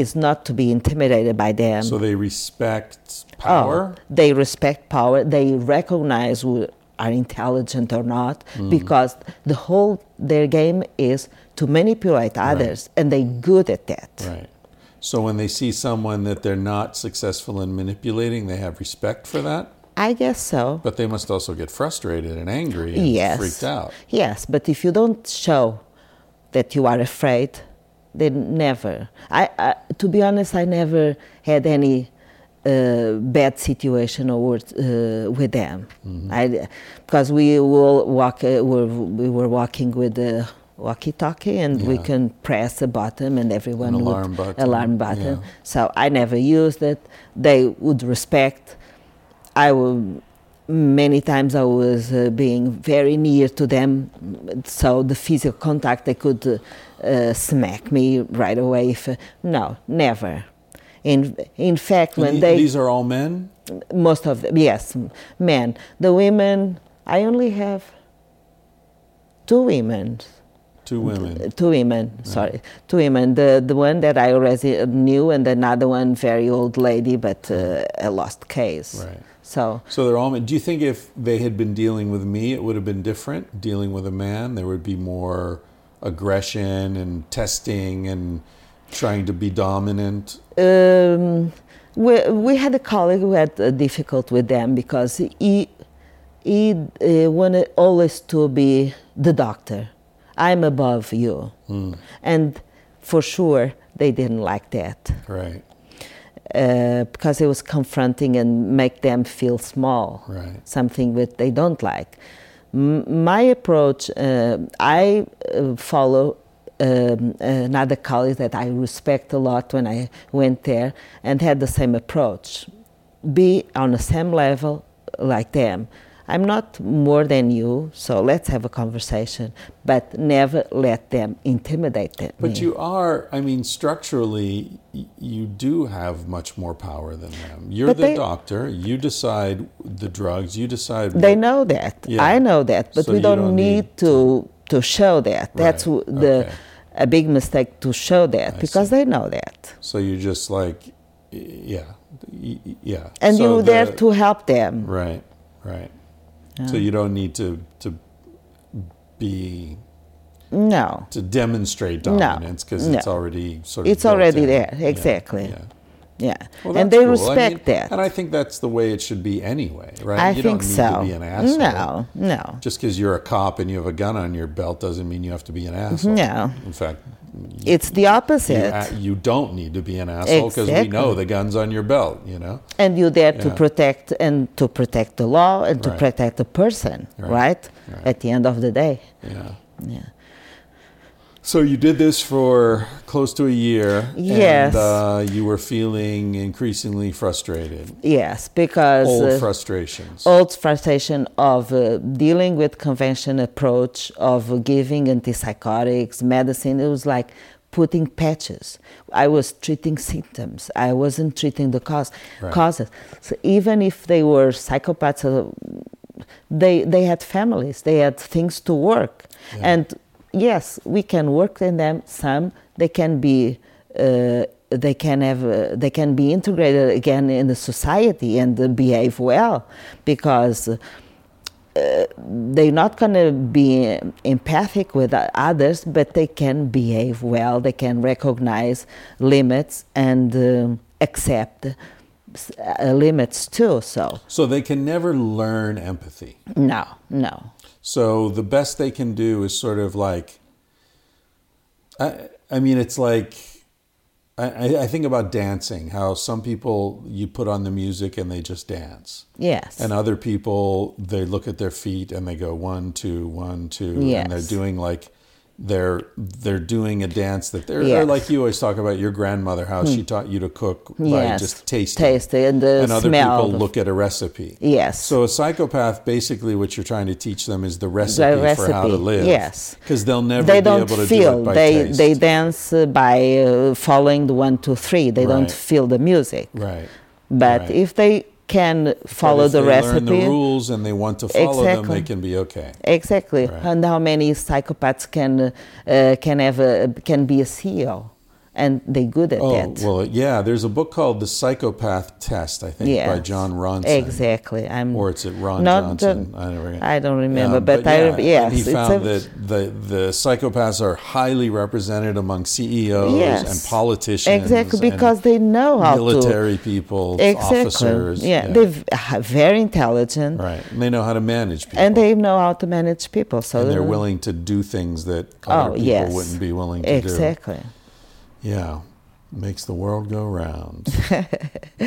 is not to be intimidated by them. So they respect power. Oh, they respect power. They recognize who are intelligent or not Mm-hmm. because the whole their game is to manipulate others, and they're good at that. Right. So when they see someone that they're not successful in manipulating, they have respect for that. I guess so. But they must also get frustrated and angry and yes. freaked out. Yes, but if you don't show that you are afraid, they never. I, I to be honest, I never had any uh, bad situation or uh, with them. Mm-hmm. I because we will walk. Uh, were, we were walking with the walkie-talkie, and we can press a button, and everyone An would alarm button, alarm button. yeah. So I never used it. They would respect. I would many times I was uh, being very near to them, so the physical contact they could uh, uh, smack me right away. If, uh, no, never. In in fact, when the- they these are all men. most of them yes, men. The women, I only have two women. Two women. Two women, sorry, two women. The the one that I already knew, and another one, very old lady, but uh, a lost case. Right. So So they're all. Do you think if they had been dealing with me, it would have been different? Dealing with a man, there would be more aggression and testing and trying to be dominant. um, we, we had a colleague who had uh, difficult with them because he he uh, wanted always to be the doctor. I'm above you, and for sure they didn't like that Right. Uh, because it was confronting and make them feel small. Right. Something that they don't like. M- my approach, uh, I uh, follow um, another colleague that I respect a lot when I went there and had the same approach. Be on the same level like them. I'm not more than you, so let's have a conversation, but never let them intimidate them. But you are, I mean, structurally, you do have much more power than them. You're But the they- doctor. You decide the drugs. You decide. They what- know that. Yeah. I know that, but So we don't, don't need, need to to show that. That's Right. w- the Okay. a big mistake to show that I because see. they know that, So you just like, yeah, yeah. and So you're there to help them. Right, right. So you don't need to to be No, to demonstrate dominance because it's no. already sort of It's already in. there, exactly. Yeah. yeah, Well, and they cool. I respect mean, that. and I think that's the way it should be anyway, right? I you think don't need so. to be an asshole. No, no, Just because you're a cop and you have a gun on your belt doesn't mean you have to be an asshole. No. In fact, it's the opposite. a- uh, you don't need to be an asshole because we know the gun's on your belt. You know. and you're there to protect and to protect the law and to Right. protect the person, Right. right? Right. At the end of the day, Yeah. yeah. So you did this for close to a year. Yes. And uh, you were feeling increasingly frustrated. Yes, because Old uh, frustrations. old frustration of uh, dealing with convention approach of giving antipsychotics medicine it was like putting patches i was treating symptoms i wasn't treating the cause Right. causes so even if they were psychopaths uh, they they had families they had things to work Yeah. and yes we can work in them. Some they can be uh, they can have uh, they can be integrated again in the society and uh, behave well because uh, they're not going to be empathic with others but they can behave well. They can recognize limits and um, accept uh, limits too so. So they can never learn empathy. no no So the best they can do is sort of like, I, I mean, it's like, I, I- think about dancing, how some people you put on the music and they just dance. yes And other people, they look at their feet and they go one, two, one, two, and they're doing like they're they're doing a dance that they're, Yes. like you always talk about your grandmother how she taught you to cook by Yes. just tasting Taste and the and other smell. people look at a recipe Yes. so a psychopath basically what you're trying to teach them is the recipe, for how to live yes. because they'll never they be don't able to feel. do it by they taste they dance by uh, following the one, two, three. They don't feel the music. right But Right. if they can follow the recipe, learn the rules and they want to follow them Exactly. they can be okay exactly. Right. And how many psychopaths can uh, can have a, can be a CEO, and they good at oh that. well yeah there's a book called the psychopath test i think by jon ronson Exactly. I'm or it's at ron johnson I, don't remember. I don't remember, Um, but, I yeah, yes, he found a- that the the psychopaths are highly represented among CEOs Yes. and politicians, exactly because they know how to military people, exactly. officers. yeah, they're very intelligent, right, and they know how to manage people, and they know how to manage people. So and they're they're- willing to do things that Oh other people yes, wouldn't be willing to exactly. do. Yeah. Makes the world go round.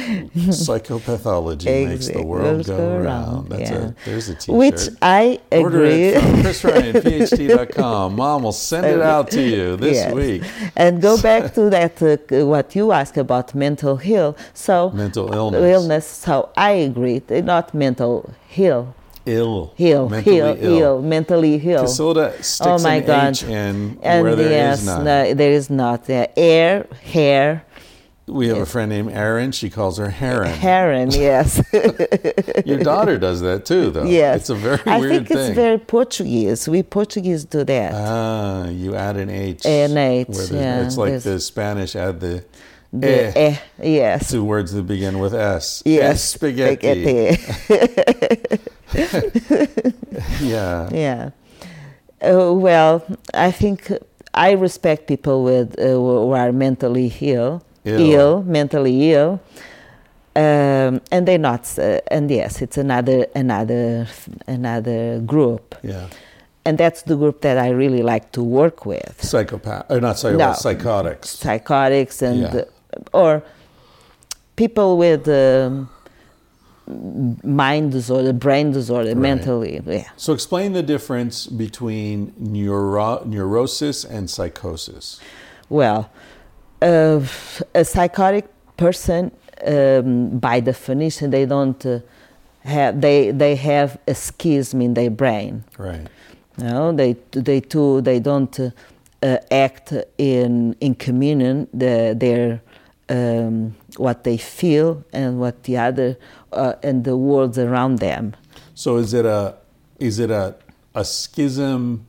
Psychopathology makes the world go, go round. That's yeah. a there's a t-shirt. Which I agree. Order it from chrisryanphd.com. Mom will send it out to you this Yes. week. and go back to that uh, what you asked about mental heal. So Mental illness. illness. So I agree. Not mental heal. Ill. Mentally ill. Heal. Mentally heal. Cacilda sticks Oh my an God. H in and where there is yes, none. no, there is not. Uh, air, hair, we have a friend named Erin. She calls her Heron. heron. Yes. Your daughter does that too, though. yes. It's a very I weird think thing. it's very Portuguese. We Portuguese do that. Ah, you add an H. An H, yeah, It's like the Spanish add the, the eh, eh, yes. two words that begin with S. Yes. Es spaghetti. spaghetti. Yeah. Yeah. Uh, well, I think I respect people with uh, who are mentally ill, Ill. mentally ill, um, and they're not. Uh, and yes, it's another another another group, Yeah. and that's the group that I really like to work with. Psychopath, or not psychopath, No. psychotics. Psychotics and Yeah. uh, or people with. Um, mind disorder, brain disorder, Right. mentally, yeah. So explain the difference between neuro- neurosis and psychosis. Well, uh, a psychotic person, um, by definition, they don't uh, have they they have a schism in their brain. Right. No, they they too they don't uh, uh, act in in communion. The, their um, what they feel and what the other uh, and the world around them. So is it a is it a a schism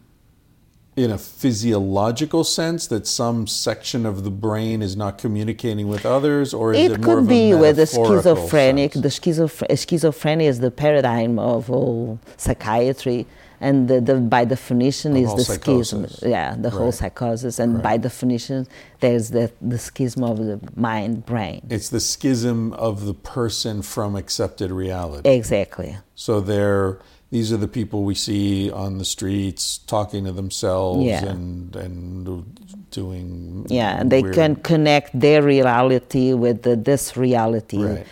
in a physiological sense that some section of the brain is not communicating with others, or is it, It more could be with the schizophrenic. sense? The schizophr- schizophrenia is the paradigm of all psychiatry, and the, the, by definition Of is the schism. Yeah, the whole psychosis, and by definition, there's the, the schism of the mind brain. It's the schism of the person from accepted reality. Exactly. So they're these are the people we see on the streets talking to themselves Yeah. and and doing Yeah, and they weird- can connect their reality with the, this reality. Right.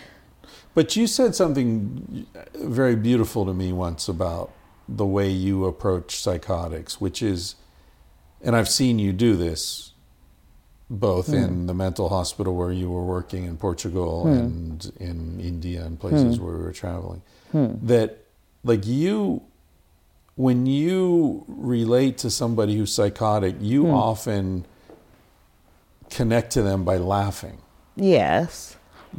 But you said something very beautiful to me once about the way you approach psychotics, which is, and I've seen you do this both hmm. in the mental hospital where you were working in Portugal hmm. and in India and places hmm. where we were traveling, that like you, when you relate to somebody who's psychotic, you often connect to them by laughing. Yes.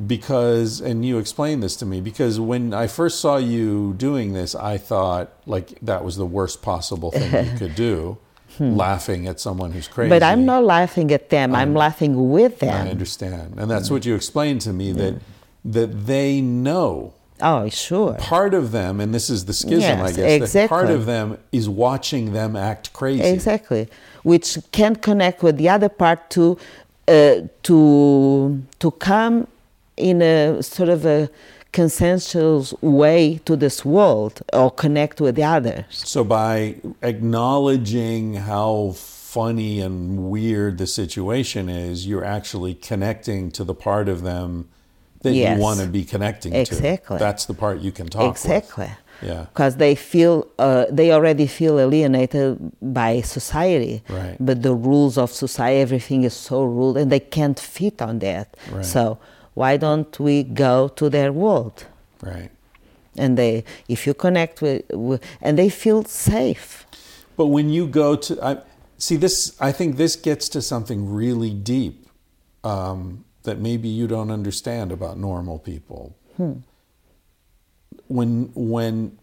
Because and you explained this to me because when I first saw you doing this I thought like that was the worst possible thing you could do laughing at someone who's crazy Hmm. But I'm not laughing at them. I'm laughing with them. I understand and that's what you explained to me that that they know Oh, sure. part of them and this is the schism I guess that part of them is watching them act crazy Exactly, which can connect with the other part to uh, to to come in a sort of a consensual way to this world or connect with the others. So by acknowledging how funny and weird the situation is, you're actually connecting to the part of them that Yes. you want to be connecting Exactly. to. That's the part you can talk to. exactly. Yeah. because they feel uh, they already feel alienated by society Right. but the rules of society everything is so ruled and they can't fit on that Right. so why don't we go to their world Right. and they if you connect with, with and they feel safe But when you go to, I see this. I think this gets to something really deep um, that maybe you don't understand about normal people. When when,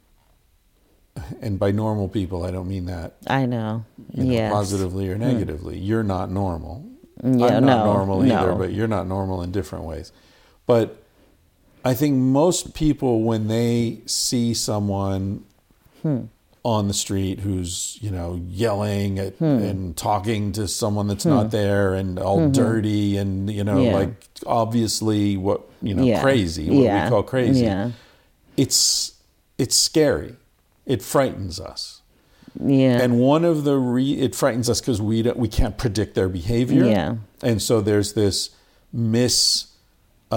and by normal people, I don't mean that i know you know, yes positively or negatively. You're not normal. Yeah, I'm not no, normal either, no. but you're not normal in different ways. But I think most people, when they see someone Hmm. on the street who's you know yelling at, and talking to someone that's not there and all dirty and you know Hmm. Mm-hmm. Yeah. like obviously what you know Yeah. crazy what Yeah. we call crazy it's it's scary it frightens us yeah and one of the re- it frightens us because we don't, we can't predict their behavior. Yeah. And so there's this mis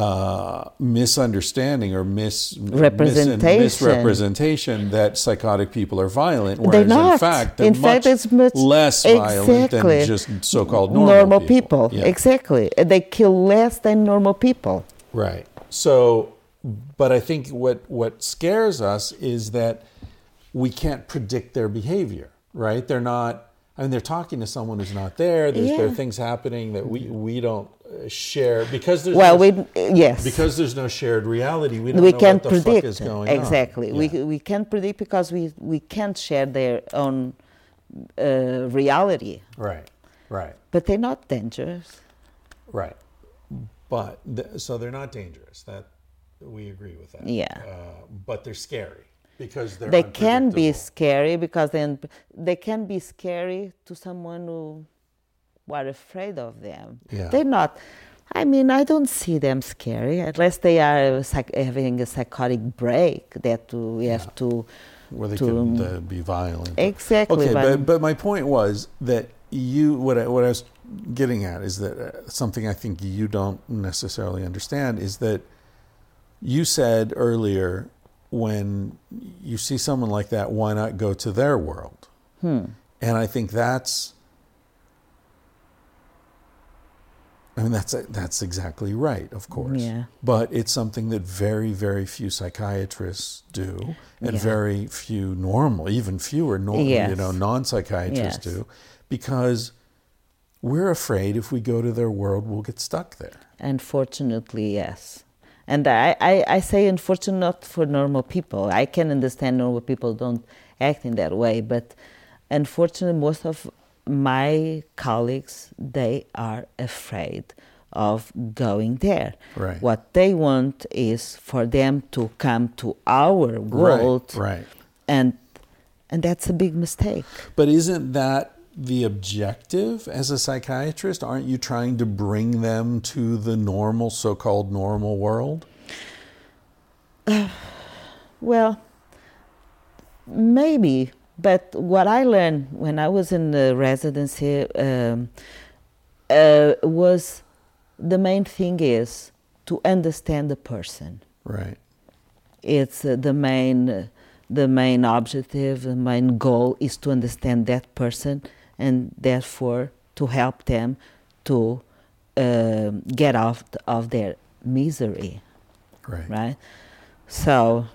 uh, misunderstanding or mis Representation. misrepresentation that psychotic people are violent, They're whereas in fact they're In fact, much, it's much- less violent Exactly. than just so-called normal, people, Yeah. exactly they kill less than normal people Right. So, but I think what what scares us is that we can't predict their behavior. Right? They're not. I mean, they're talking to someone who's not there. There's, There are things happening that we we don't share because there's well no, we yes because there's no shared reality. We don't we know can't what the predict fuck is going exactly on. we, we can't predict because we, we can't share their own uh, reality right. Right. but they're not dangerous Right. But th- so they're not dangerous. That we agree with that. Yeah. Uh, but they're scary because they're they can be scary because then they can be scary to someone who are afraid of them Yeah. they're not i mean i don't see them scary unless they are psych- having a psychotic break that we have to where they to- could uh, be violent. Exactly, Okay, but- but, but my point was that you what I, what I was getting at is that uh, something I think you don't necessarily understand is that you said earlier when you see someone like that, why not go to their world? Hmm. And I think that's. I mean that's that's exactly right, of course. Yeah. But it's something that very very few psychiatrists do, and Yeah. very few normal, even fewer nor, you know non-psychiatrists Yes. do, because we're afraid if we go to their world, we'll get stuck there. Unfortunately, yes. And I, I, I say unfortunate not for normal people. I can understand normal people don't act in that way, but unfortunately, most of my colleagues they are afraid of going there. Right. What they want is for them to come to our world, right, right. and and that's a big mistake. But isn't that the objective as a psychiatrist? Aren't you trying to bring them to the normal, so-called normal world? Well, maybe, but what I learned when I was in the residency um, uh, was the main thing is to understand the person. Right. It's uh, the main, uh, the main objective, the main goal is to understand that person, and therefore to help them to uh, get out of their misery Right. right? So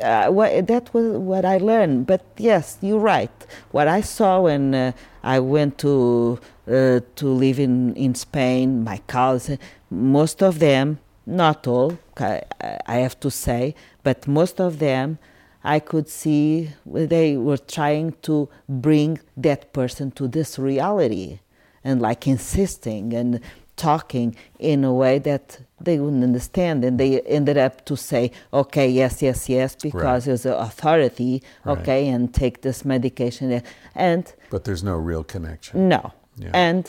uh, what, that was what I learned. But yes, you're right. What I saw when uh, I went to uh, to live in, in Spain, my colleagues, most of them, not all, I, I have to say, but most of them, I could see they were trying to bring that person to this reality and like insisting and talking in a way that they wouldn't understand and they ended up to say okay yes yes yes because there's an authority Right. okay and take this medication and But there's no real connection. no Yeah. and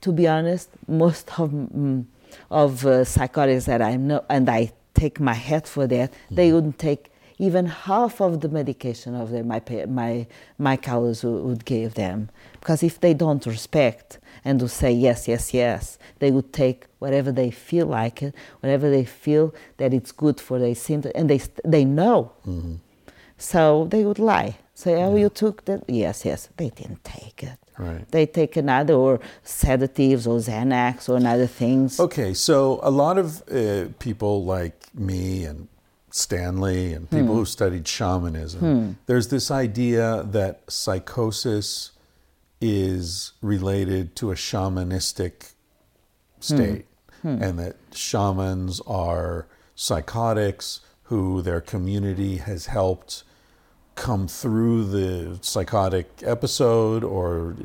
to be honest most of mm, of uh, psychotics that i know and i take my hat for that Mm-hmm. they wouldn't take even half of the medication of the, my my my colleagues would give them because if they don't respect and will say yes yes yes. They would take whatever they feel like it whatever they feel that it's good for their symptoms and they they know. Mm-hmm. So they would lie. Say oh you took that? Yes yes. They didn't take it. Right. they take another or sedatives or Xanax or another things. Okay, so a lot of uh, people like me and Stanley and people hmm. who studied shamanism, hmm. there's this idea that psychosis is related to a shamanistic state and that shamans are psychotics who their community has helped come through the psychotic episode or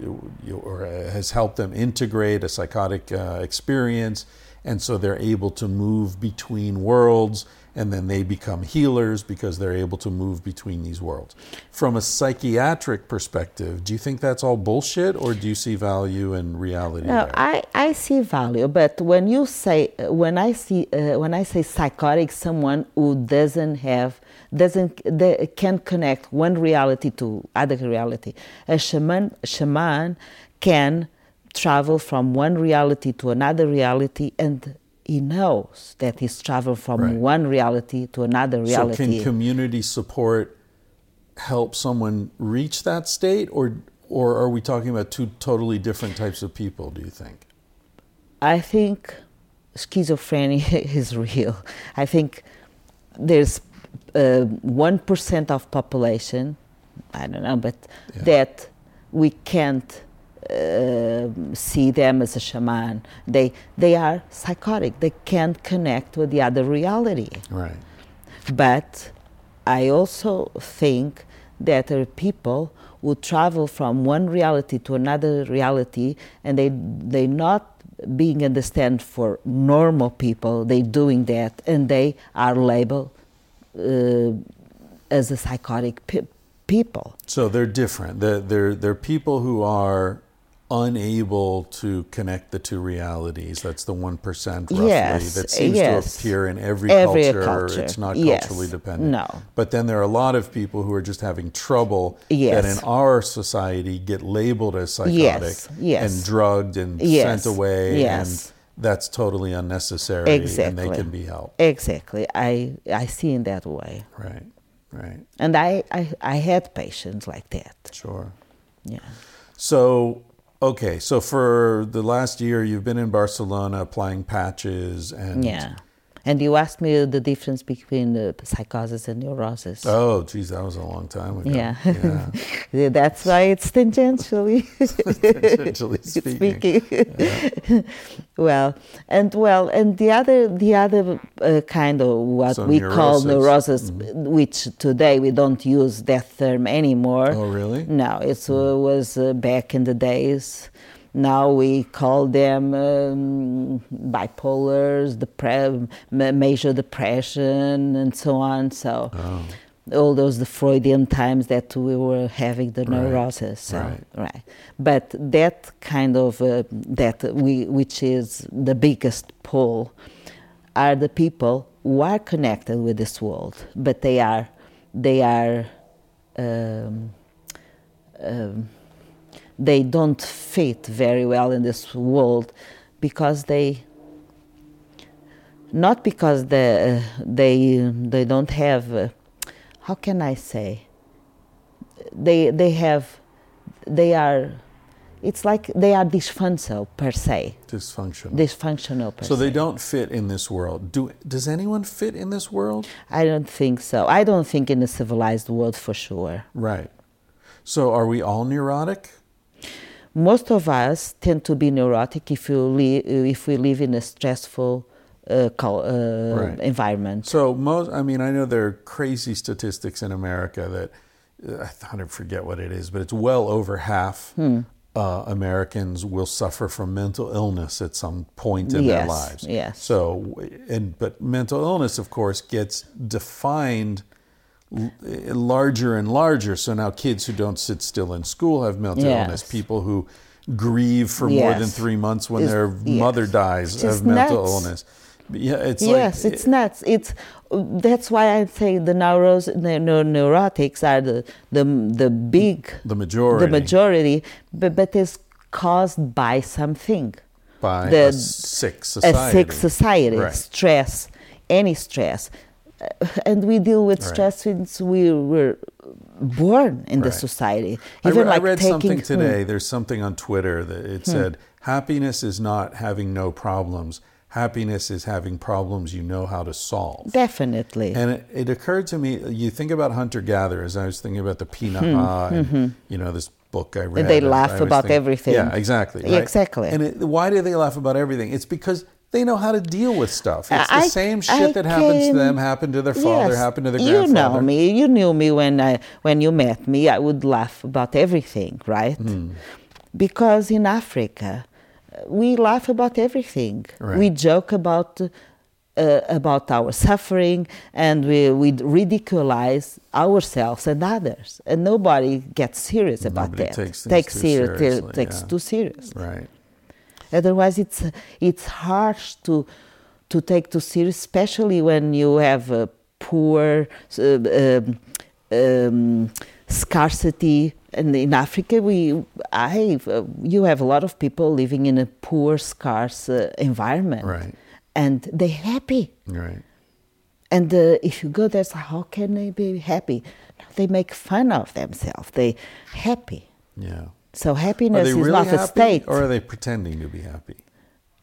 or has helped them integrate a psychotic uh, experience. And so they're able to move between worlds and then they become healers because they're able to move between these worlds from a psychiatric perspective do you think that's all bullshit or do you see value and reality No, there? I, I see value, but when you say when I see uh, when I say psychotic, someone who doesn't have doesn't they can connect one reality to other reality. A shaman shaman can travel from one reality to another reality, and he knows that he's traveled from Right. one reality to another reality. so can community support help someone reach that state or or are we talking about two totally different types of people do you think I think schizophrenia is real. I think there's uh, one of population, I don't know, but Yeah. that we can't uh, see them as a shaman. They they are psychotic. They can't connect with the other reality. right But I also think that there are people who travel from one reality to another reality and they they not being understand for normal people they doing that and they are labeled uh, as a psychotic pe- people so they're different they're, they're they're people who are unable to connect the two realities that's the 1% roughly Yes, that seems yes. to appear in every, Every culture. culture, it's not yes. culturally dependent No. but then there are a lot of people who are just having trouble Yes. that in our society get labeled as psychotic Yes, yes. and drugged and Yes, sent away yes. and that's totally unnecessary exactly. and they can be helped exactly i i see in that way right right and i i, I had patients like that sure yeah So, okay, so for the last year, you've been in Barcelona applying patches and. Yeah. And you asked me the difference between uh, psychosis and neurosis. Oh, geez, that was a long time ago. Yeah. Yeah. That's why it's tangentially Tangentially speaking. speaking. well, and well, and the other, the other uh, kind of what So we call neurosis. Mm-hmm. which today we don't use that term anymore. Oh, really? No, it uh, was uh, back in the days. Now we call them um, bipolars, depre- major depression, and so on. So Oh. all those the Freudian times that we were having the neurosis. So, right. right. But that kind of uh, that we, which is the biggest pull, are the people who are connected with this world, but they are, they are. Um, um, they don't fit very well in this world because they not because the, uh, they they don't have uh, how can I say they they have they are it's like they are dysfunctional per se Dysfunctional. dysfunctional per so se they don't fit in this world. Do does anyone fit in this world? I don't think so I don't think in a civilized world for sure Right. So are we all neurotic? Most of us tend to be neurotic if you li- if we live in a stressful uh, cul- uh, Right. environment. So most, I mean, I know there are crazy statistics in America that uh, I thought I forget what it is, but it's well over half Hmm. uh, Americans will suffer from mental illness at some point in their lives. yes. So, and but mental illness, of course, gets defined larger and larger. So now kids who don't sit still in school have mental Yes. illness. People who grieve for more than three months when Is- their yes. mother dies It's have just mental nuts. illness. Yeah, it's yes, like, it's nuts. It's that's why I say the neuros, the neurotics are the the the big the majority the majority, but but it's caused by something. by the- a sick society. A sick society, Right. stress, any stress, and we deal with Right. stress since we were born in the Right. society. I, Even I like read taking something hmm. today. There's something on Twitter that it said, "Happiness is not having no problems. Happiness is having problems you know how to solve." Definitely. And it, it occurred to me, you think about hunter gatherers. I was thinking about the Pirahã, and, you know, this book I read. Hmm. they laugh I was about thinking- everything. Yeah, exactly. Right? exactly. And it, why do they laugh about everything? It's because they know how to deal with stuff. It's the I- same I shit that happens to them, happened to their father, Yes, happened to their grandfather. you know me. You knew me when I when you met me. I would laugh about everything, right? Hmm. Because in Africa, we laugh about everything. Right. We joke about. Uh, about our suffering and we, we ridiculize ourselves and others and nobody gets serious about Nobody that takes takes too serious seriously, takes yeah. too serious Right. Otherwise, it's it's harsh to to take too serious, especially when you have a poor uh, um, um, scarcity. And in Africa, we I uh, you have a lot of people living in a poor, scarce uh, environment, Right. and they're happy. Right. And uh, if you go there, like, how can they be happy? They make fun of themselves. They happy. Yeah. So happiness they is not happy, a state. or are they pretending to be happy?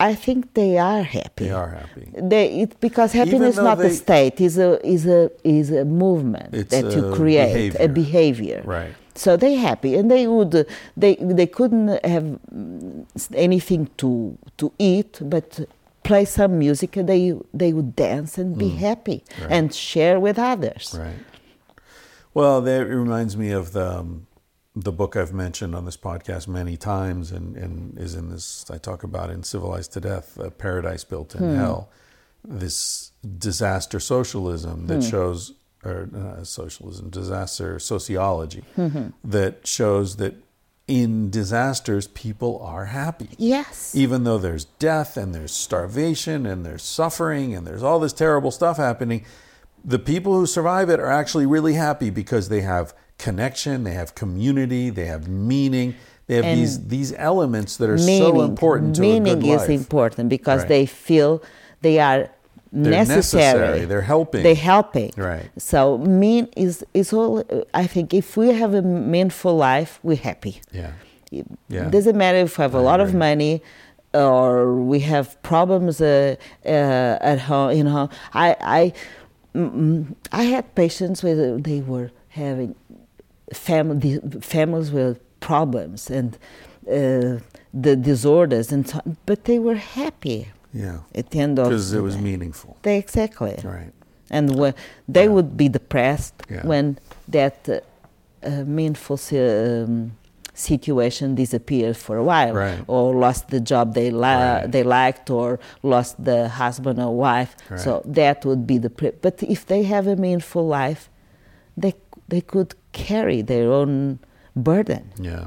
I think they are happy. They are happy. They, it, because happiness is not a state; is a is a is a movement that you create, a behavior. behavior. Right. So they happy, and they would they they couldn't have anything to to eat, but play some music, and they they would dance and be happy Mm. Right. and share with others. Right. Well, that reminds me of the um, the book I've mentioned on this podcast many times, and, and is in this I talk about in Civilized to Death, uh, Paradise Built in Hell. This disaster socialism that shows, or uh, socialism, disaster sociology that shows that in disasters people are happy Yes. even though there's death and there's starvation and there's suffering and there's all this terrible stuff happening, the people who survive it are actually really happy because they have connection, they have community, they have meaning, they have And these these elements that are meaning, so important to meaning a good life. is important because Right. they feel they are They're necessary. necessary. They're helping. They're helping. Right. So mean is is all. I think if we have a meaningful life, we're happy. Yeah. It Yeah. doesn't matter if we have a lot of money or we have problems uh, uh, at home. You know, I I mm, mm, I had patients where they were having family families with problems and uh, the disorders and so, but they were happy Yeah. at the end of Because it was day. meaningful. They exactly Right. and when they Yeah. would be depressed Yeah. when that uh, uh, meaningful um, situation disappeared for a while Right. or lost the job they li- Right. they liked or lost the husband or wife so that would be the pre- but if they have a meaningful life they they could carry their own burden Yeah.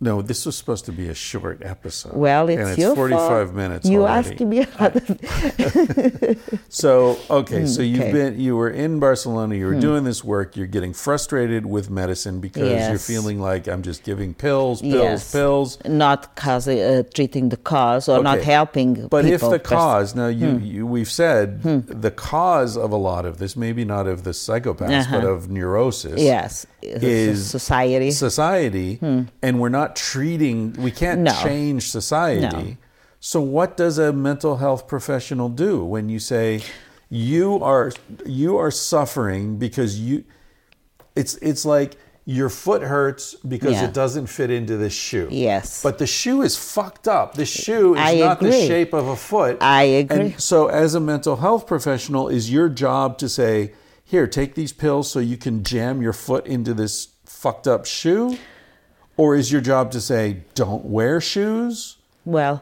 No, this was supposed to be a short episode. well it's, and it's your 45 fault. minutes you already. asked me about So okay, so you've okay. been you were in Barcelona, you were doing this work, you're getting frustrated with medicine because you're feeling like I'm just giving pills, pills, Yes. pills. not cause, uh, treating the cause or not helping But if people the cause now you, Hmm. you we've said the cause of a lot of this, maybe not of the psychopaths, but Uh-huh. of neurosis. yes Is society society, and we're not treating. We can't No. change society. So what does a mental health professional do when you say you are you are suffering because you? It's it's like your foot hurts because Yeah. it doesn't fit into this shoe. Yes. But the shoe is fucked up. The shoe is I not the shape of a foot. I agree. And so, as a mental health professional, is your job to say, "Here, take these pills so you can jam your foot into this fucked up shoe," or is your job to say, "Don't wear shoes"? Well,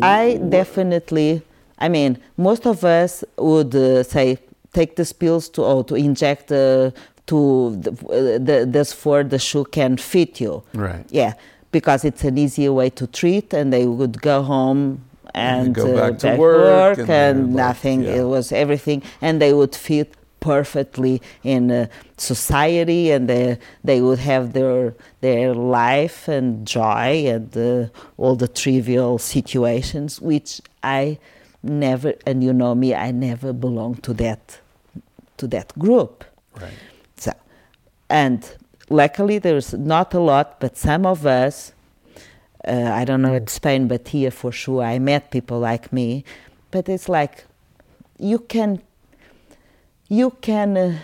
I definitely. I mean, most of us would uh, say take these pills to or to inject uh, to the, uh, the, this for the shoe can fit you. Right. Yeah, because it's an easier way to treat, and they would go home and go uh, back to work, and, and like- nothing. yeah. It was everything, and they would fit perfectly in uh, society, and they they would have their their life and joy and uh, all the trivial situations, which I never. And you know me, I never belonged to that to that group. Right. So, and luckily there's not a lot, but some of us, uh, I don't know in Spain, but here for sure, I met people like me. But it's like you can, you can, uh,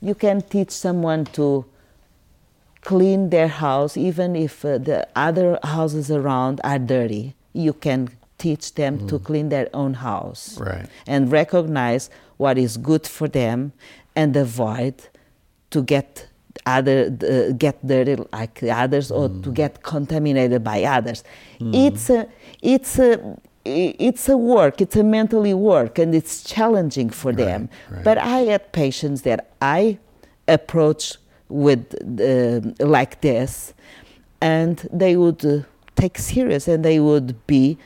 you can teach someone to clean their house, even if uh, the other houses around are dirty. You can teach them to clean their own house Right. and recognize what is good for them and avoid to get other uh, get dirty like others or to get contaminated by others it's a it's a it's a work it's a mentally work and it's challenging for them right. but i had patients that i approach with uh, like this and they would uh, take serious and they would be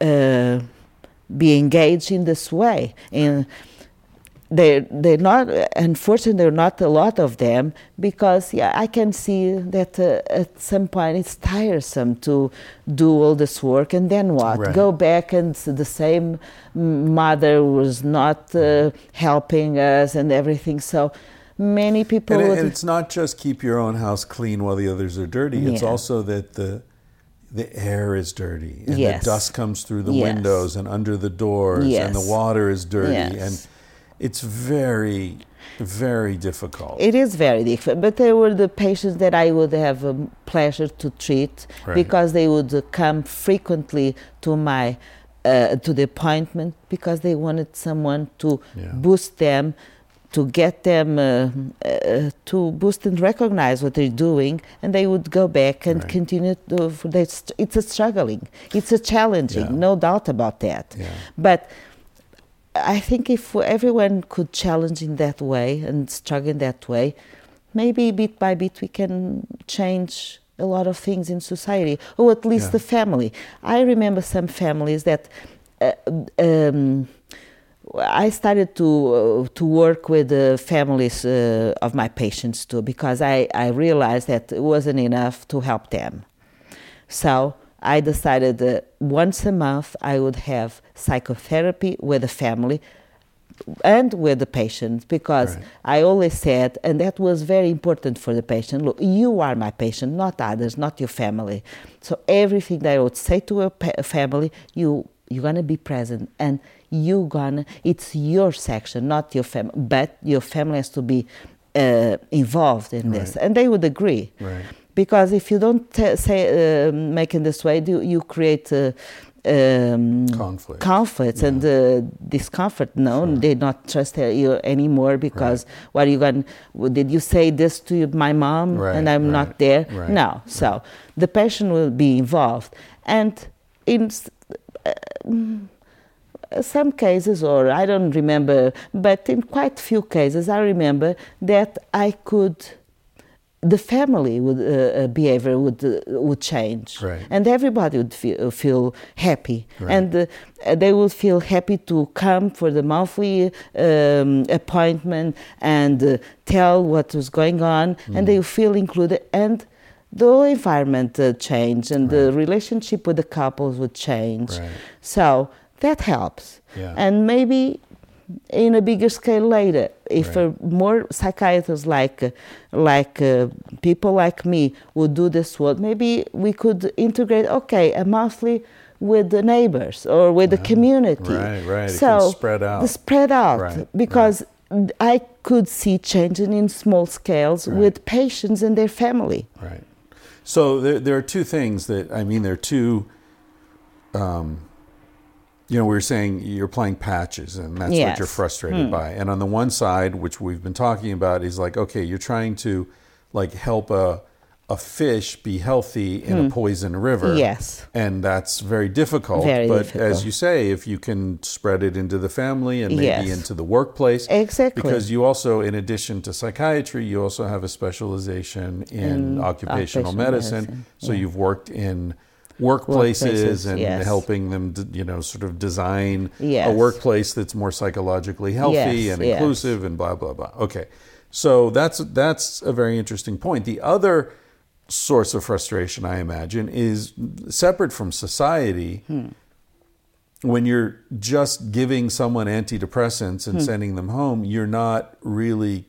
uh, be engaged in this way. And they're they're not. Unfortunately, there are not a lot of them because yeah, I can see that uh, at some point it's tiresome to do all this work and then what? Right. Go back and the same mother was not uh, helping us and everything. So many people. And, it- and it's not just keep your own house clean while the others are dirty. It's also that the the air is dirty and Yes. the dust comes through the Yes. windows and under the doors yes. and the water is dirty Yes. and it's very very difficult. It is very difficult, but they were the patients that I would have a pleasure to treat Right. because they would come frequently to my uh, to the appointment because they wanted someone to Yeah. boost them, to get them uh, uh, to boost and recognize what they're doing, and they would go back and Right. continue. To, for they st- it's a struggling, it's a challenging, Yeah. no doubt about that. Yeah. But I think if everyone could challenge in that way and struggle in that way, maybe bit by bit we can change a lot of things in society, or at least Yeah. the family. I remember some families that. Uh, um, I started to uh, to work with the families uh, of my patients too because I, I realized that it wasn't enough to help them. So I decided that once a month I would have psychotherapy with the family and with the patient because Right. I always said, and that was very important for the patient look, you are my patient, not others, not your family. So everything that I would say to a pa- family, you, you're going to be present and you gonna, it's your section, not your family, but your family has to be uh, involved in this. Right. And they would agree Right. Because if you don't t- say uh, make in this way, you, you create uh, um, Conflict. conflicts and uh, discomfort. No, Sure. they not trust you anymore because what are you going? Did you say this to my mom Right, and I'm right, not there? right, No. So the patient will be involved, and in uh, some cases, or I don't remember, but in quite few cases, I remember that I could, the family would uh, uh, behavior would uh, would change, Right. and everybody would feel, feel happy, Right. and uh, they would feel happy to come for the monthly um, appointment and uh, tell what was going on, and they feel included and. The whole environment uh, changed, and the relationship with the couples would change. Right. So that helps. Yeah. And maybe in a bigger scale later, if Right. uh, more psychiatrists like like uh, people like me would do this work, maybe we could integrate. Okay, a monthly with the neighbors or with the community. Right, right. So spread out. spread out Right, because I could see changing in small scales Right. with patients and their family. Right. So there, there are two things that I mean. There are two. Um, you know, we were saying you're playing patches, and that's what you're frustrated hmm. by. And on the one side, which we've been talking about, is like, okay, you're trying to like help a a fish be healthy in a hmm. poison river. Yes. and that's very difficult. Very but difficult. as you say, if you can spread it into the family and maybe Yes. into the workplace, Exactly. because you also, in addition to psychiatry, you also have a specialization in, In occupational occupational medicine. medicine, So yeah. you've worked in workplaces, and yes. helping them, you know, sort of design a workplace that's more psychologically healthy Yes, and yes. inclusive and blah blah blah. Okay, so that's that's a very interesting point. The other source of frustration, I imagine, is separate from society. Hmm. When you're just giving someone antidepressants Hmm. and sending them home, you're not really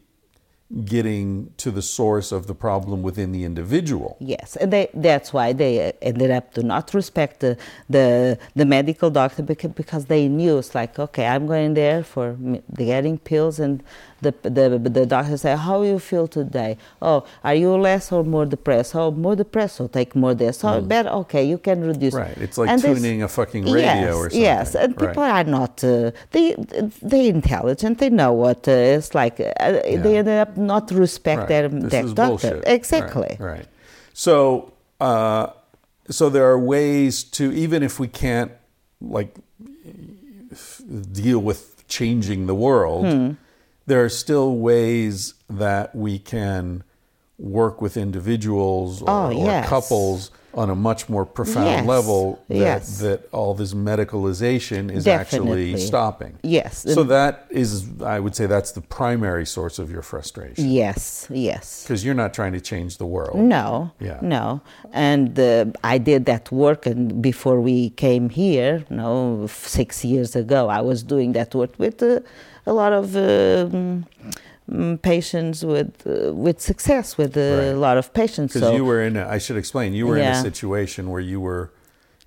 getting to the source of the problem within the individual. Yes, and they, that's why they ended up to not respect the the, the medical doctor because, they knew it's like okay, I'm going there for getting pills, and the the the doctor said, "How you feel today? Oh, are you less or more depressed? Oh, more depressed, so take more this. Oh, better. Okay, you can reduce. Right. It's like And tuning a fucking radio yes, or something. Yes, and Right. people are not uh, they they intelligent. They know what uh, it's like. Uh, They Yeah. ended up not respect their, This their is doctor. bullshit. Exactly. Right. right. So, uh, so there are ways to even if we can't like deal with changing the world, Hmm. there are still ways that we can work with individuals or, Oh, or yes. couples on a much more profound Yes. level that, Yes. that all this medicalization is actually stopping. Yes. So that is, I would say, that's the primary source of your frustration Yes, yes. because you're not trying to change the world. No, Yeah. no. And uh, I did that work, and before we came here, no, f- six years ago, I was doing that work with uh, a lot of um, mm, patients with uh, with success, with uh, Right. a lot of patients. Because So you were in, a, I should explain, you were in a situation where you were,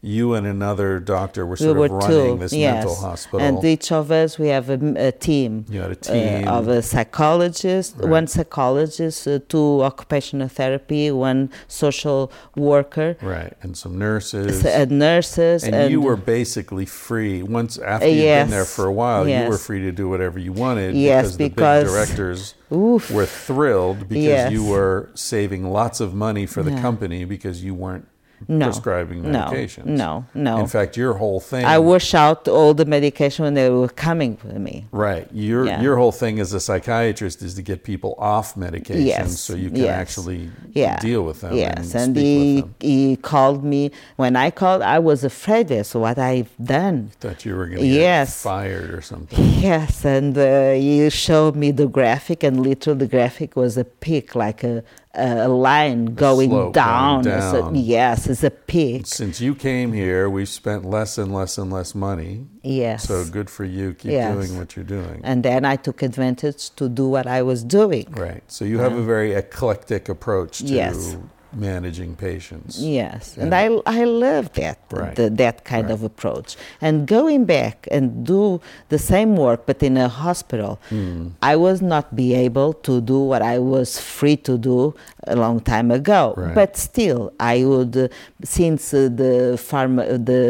you and another doctor were we sort were of running two, this yes. mental hospital. and each of us we have a, a team. You had a uh, team. of a psychologist, Right. one psychologist, uh, two occupational therapy, one social worker, right, and some nurses. uh, nurses, and, you were basically free. Once after Uh, you'd been there for a while, you were free to do whatever you wanted Yes, because the big directors Oof. were thrilled because you were saving lots of money for the Yeah. company because you weren't No, prescribing no, medications. no, no. In fact, your whole thing I wash out all the medication when they were coming to me. Right. Your Yeah. your whole thing as a psychiatrist is to get people off medication Yes, so you can yes. actually Yeah. deal with them Yes, and, and, he, he called me. When I called, I was afraid that's what I've done. That you were going to Yes. get fired or something. Yes, and uh, he showed me the graphic, and literally the graphic was a peak, like a, a line going slope down. down. yes, it's a peak. Since you came here, we've spent less and less and less money. Yes. So good for you. Keep Yes. doing what you're doing. And then I took advantage to do what I was doing. right. So you have a very eclectic approach to Yes. Managing patients. Yes, and Yeah. I, I love that Right. the, that kind Right. of approach. And going back and do the same work but in a hospital, Hmm. I was not be able to do what I was free to do a long time ago. Right. But still, I would uh, since uh, the pharma the,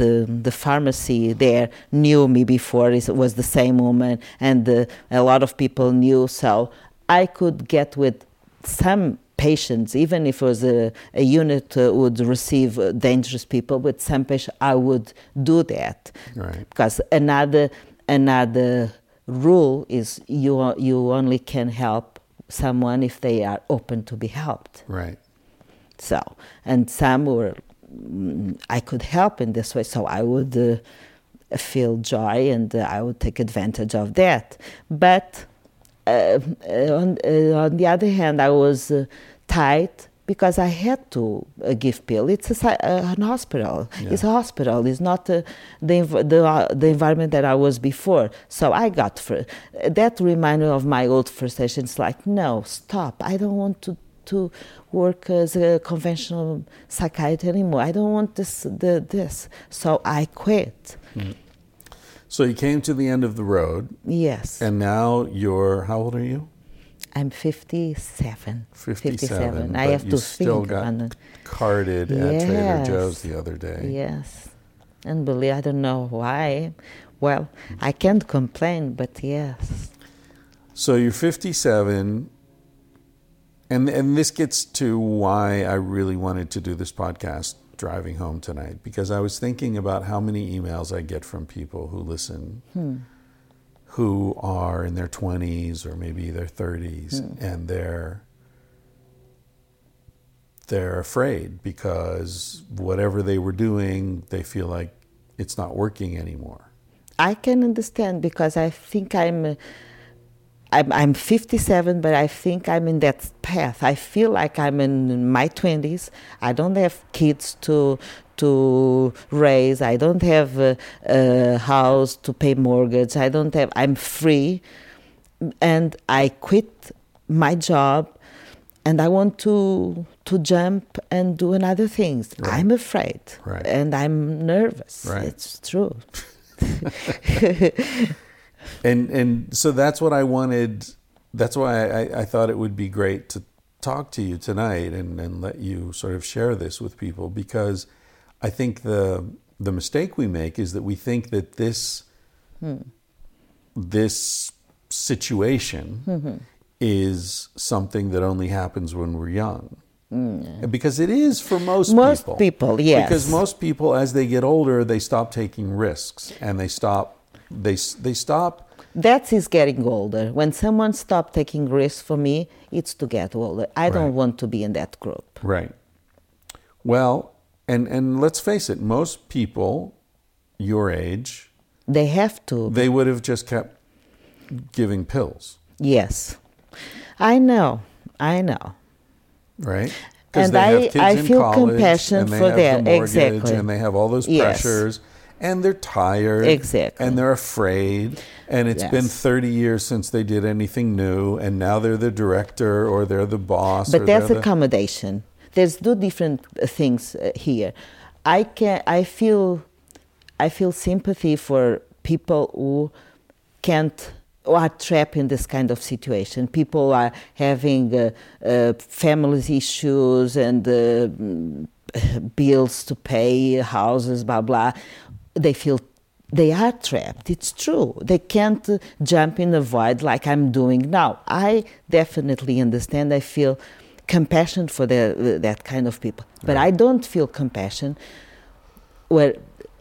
the the pharmacy there knew me before it was the same woman, and uh, a lot of people knew, so I could get with some patients, even if it was a, a unit uh, would receive uh, dangerous people, with some patients I would do that. Right. Because another another rule is you you only can help someone if they are open to be helped. Right. So and some were mm, I could help in this way, so I would uh, feel joy and uh, I would take advantage of that. But on, uh, on the other hand, I was uh, tight because I had to uh, give pill. It's a, uh, an hospital. Yeah. It's a hospital. It's not uh, the the uh, the environment that I was before. So I got fr- that reminded me of my old frustrations. Like, no, stop! I don't want to to work as a conventional psychiatrist anymore. I don't want this the, this. So I quit. So you came to the end of the road, Yes. and now you're how old are you? I'm 57. 57. I but have to still think got carded at Trader Joe's the other day. Yes. And believe I don't know why. Well, I can't complain, but yes. So you're 57, and and this gets to why I really wanted to do this podcast driving home tonight because I was thinking about how many emails I get from people who listen hmm. who are in their 20s or maybe their 30s hmm. and they're they're afraid because whatever they were doing, they feel like it's not working anymore. I can understand because I think I'm, I'm, I'm 57, but I think I'm in that path. I feel like I'm in my 20s. I don't have kids to to raise. I don't have a, a house to pay mortgage. I don't have. I'm free, and I quit my job, and I want to to jump and do another things. Right. I'm afraid, Right. and I'm nervous. Right. It's true. and and so that's what I wanted. That's why I, I thought it would be great to talk to you tonight and, and let you sort of share this with people because I think the the mistake we make is that we think that this hmm. this situation mm-hmm. is something that only happens when we're young. Mm. Because it is for most, Most people. people, yes. Because most people, as they get older, they stop taking risks and they stop. They they stop That is getting older. When someone stops taking risks for me, it's to get older. I don't want to be in that group. Right. Well, and and let's face it, most people your age, They have to. they would have just kept giving pills, Yes. I know. I know. right? And I- I feel compassion for that. Exactly. And they have all those pressures. Yes. And they're tired, Exactly. and they're afraid. And it's Yes. been 30 years since they did anything new, and now they're the director or they're the boss. But or that's the- accommodation. There's two different uh, things uh, here. I can I feel I feel sympathy for people who can't who are trapped in this kind of situation. People are having uh, uh, family issues and uh, mm, bills to pay, houses, blah blah. They feel they are trapped. It's true. They can't uh, jump in the void like I'm doing now. I definitely understand. I feel compassion for the, that kind of people, but I don't feel compassion where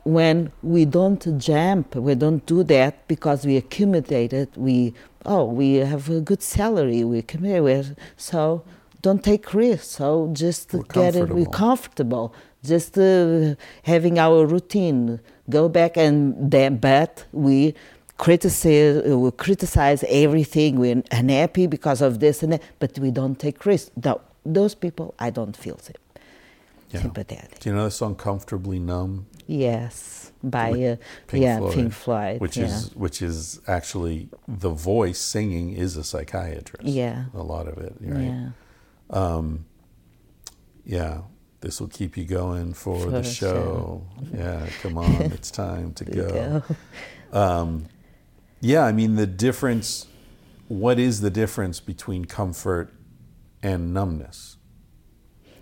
when we don't jump, we don't do that because we accumulated. We oh, we have a good salary. We. We're, so don't take risks. So just We're get it. We're comfortable. Just uh, having our routine. Go back and then, but we criticize. We criticize everything. We're unhappy because of this and that. But we don't take risks. No, those people, I don't feel sim- Yeah. sympathetic. Do you know the song "Comfortably Numb"? Yes, by uh, Pink yeah Floyd, Pink Floyd, which yeah. is which is actually the voice singing is a psychiatrist. Yeah. a lot of it. Right? yeah. Yeah, this will keep you going for, For the the show. Yeah, come on, it's time to go. Go. Yeah, I mean the difference. What is the difference between comfort and numbness?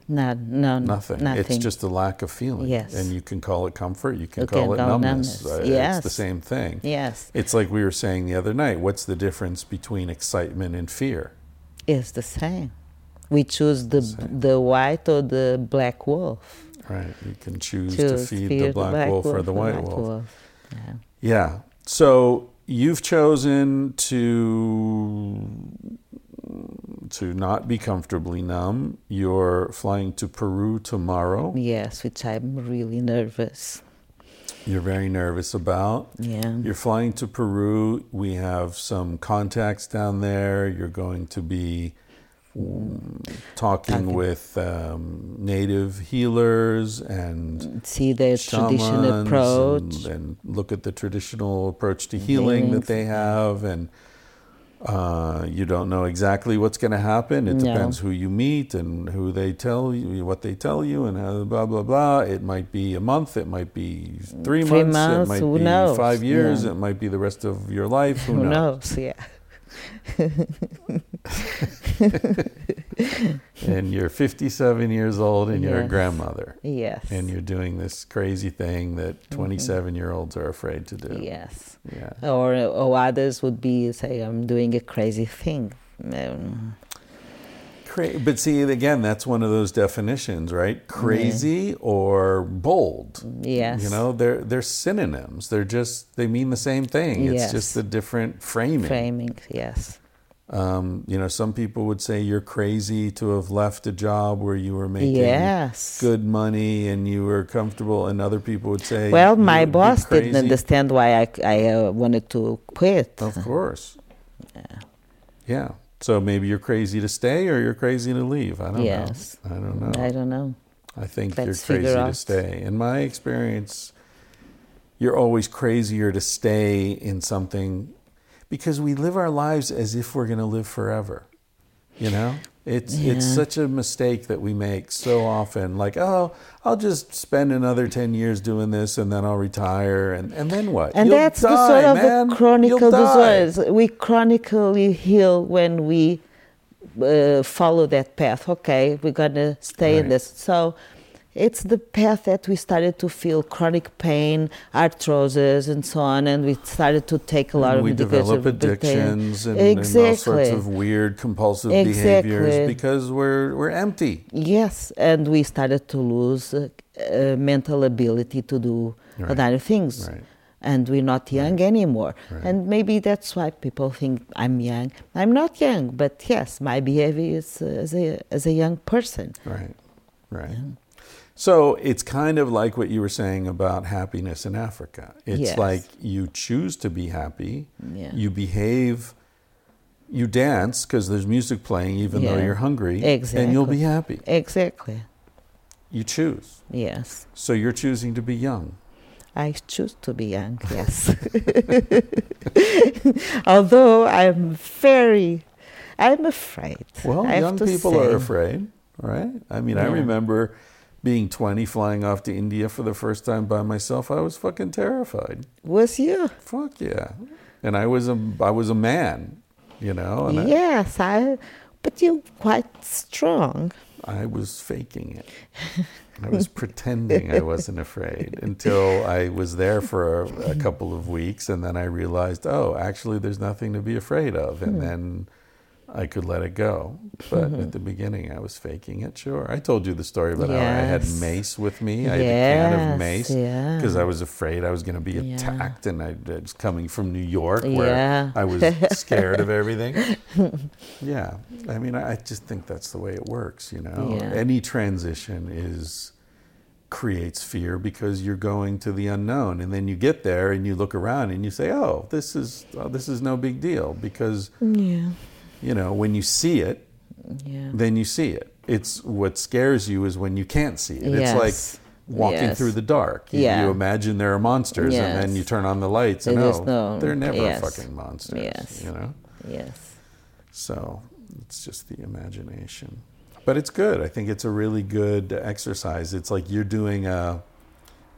No, no, Nothing. nothing. It's just a lack of feeling. Yes. And you can call it comfort. You can You call can it call numbness. numbness. Uh, Yes. It's the same thing. yes, It's like we were saying the other night. What's the difference between excitement and fear? it's the same. We choose the Same. the white or the black wolf. Right. You can choose, to Choose feed fear the black, wolf, or the white wolf. Yeah. Yeah. So you've chosen to to not be comfortably numb. You're flying to Peru tomorrow. Yes, which I'm really nervous. You're very nervous about. Yeah. You're flying to Peru. We have some contacts down there. You're going to be talking Talking. with um, native healers and See the traditional approach. and, and look at the traditional approach to healing that they have and uh, you don't know exactly what's going to happen. It No. depends who you meet and who they tell you, what they tell you, and how blah blah blah. It might be a month. It might be three, Three months. months, It might be knows? five years. Yeah. It might be the rest of your life. Who, Who knows? knows? Yeah. And you're 57 years old, and you're a grandmother, Yes. and you're doing this crazy thing that 27 year olds are afraid to do. yes. Yeah. Or, or others would be say, I'm doing a crazy thing. Um, Cra- but see, again, that's one of those definitions, right? Crazy or bold. yes. You know, they're they're synonyms. They're just they mean the same thing. It's Yes. just a different framing. Framing, yes. Um, you know, some people would say you're crazy to have left a job where you were making Yes. good money and you were comfortable, and other people would say, Well, my boss didn't understand why I, I uh, wanted to quit. Of course. Yeah. So maybe you're crazy to stay or you're crazy to leave. I don't Yes. know. I don't know. I don't know. I think Let's you're crazy to stay. In my experience, you're always crazier to stay in something because we live our lives as if we're going to live forever. You know? It's it's such a mistake that we make so often. Like, oh, I'll just spend another ten years doing this, and then I'll retire, and, and then what? And You'll that's the sort of man. the chronicle disease. We chronically heal when we uh, follow that path. Okay, we're gonna stay in this. So it's the path that we started to feel chronic pain, arthrosis, and so on, and we started to take a lot And of we develop for the pain. addictions and, and all sorts of weird compulsive Exactly. behaviors because we're we're empty. Yes, and we started to lose uh, uh, mental ability to do Right. other things. Right. And we're not young anymore. Right. And maybe that's why people think I'm young. I'm not young, but yes, my behavior is uh, as, a, as a young person. Right, right. So it's kind of like what you were saying about happiness in Africa. It's Yes. like you choose to be happy, Yeah. you behave, you dance because there's music playing even though you're hungry, exactly. and you'll be happy. Exactly. You choose. Yes. So you're choosing to be young. I choose to be young, yes. Although I'm very, I'm afraid. Well, I young people say. are afraid, right? I mean, I remember being 20, flying off to India for the first time by myself. I was fucking terrified. Was you? Fuck yeah. And I was a I was a man, you know, and yes, I. But you're quite strong. I, I was faking it. I was pretending I wasn't afraid until I was there for a, a couple of weeks, and then I realized, oh, actually, there's nothing to be afraid of, and hmm. then I could let it go. But at the mm-hmm. beginning, I was faking it. Sure, I told you the story about how I had mace with me. I had a can of Yes, mace yeah. because I was afraid I was going to be Yeah. attacked, and I, I was coming from New York where Yeah. I was scared of everything. Yeah, I mean, I just think that's the way it works. You know, Yeah. any transition is creates fear because you're going to the unknown, and then you get there and you look around and you say, "Oh, this is oh, this is no big deal," because Yeah. You know when you see it, Yeah. then you see it. It's what scares you is when you can't see it. It's like walking Yes. through the dark. You, Yeah. you imagine there are monsters, and then you turn on the lights, and oh, no- they're never yes. fucking monsters. Yes. You know. Yes. So it's just the imagination. But it's good. I think it's a really good exercise. It's like you're doing a,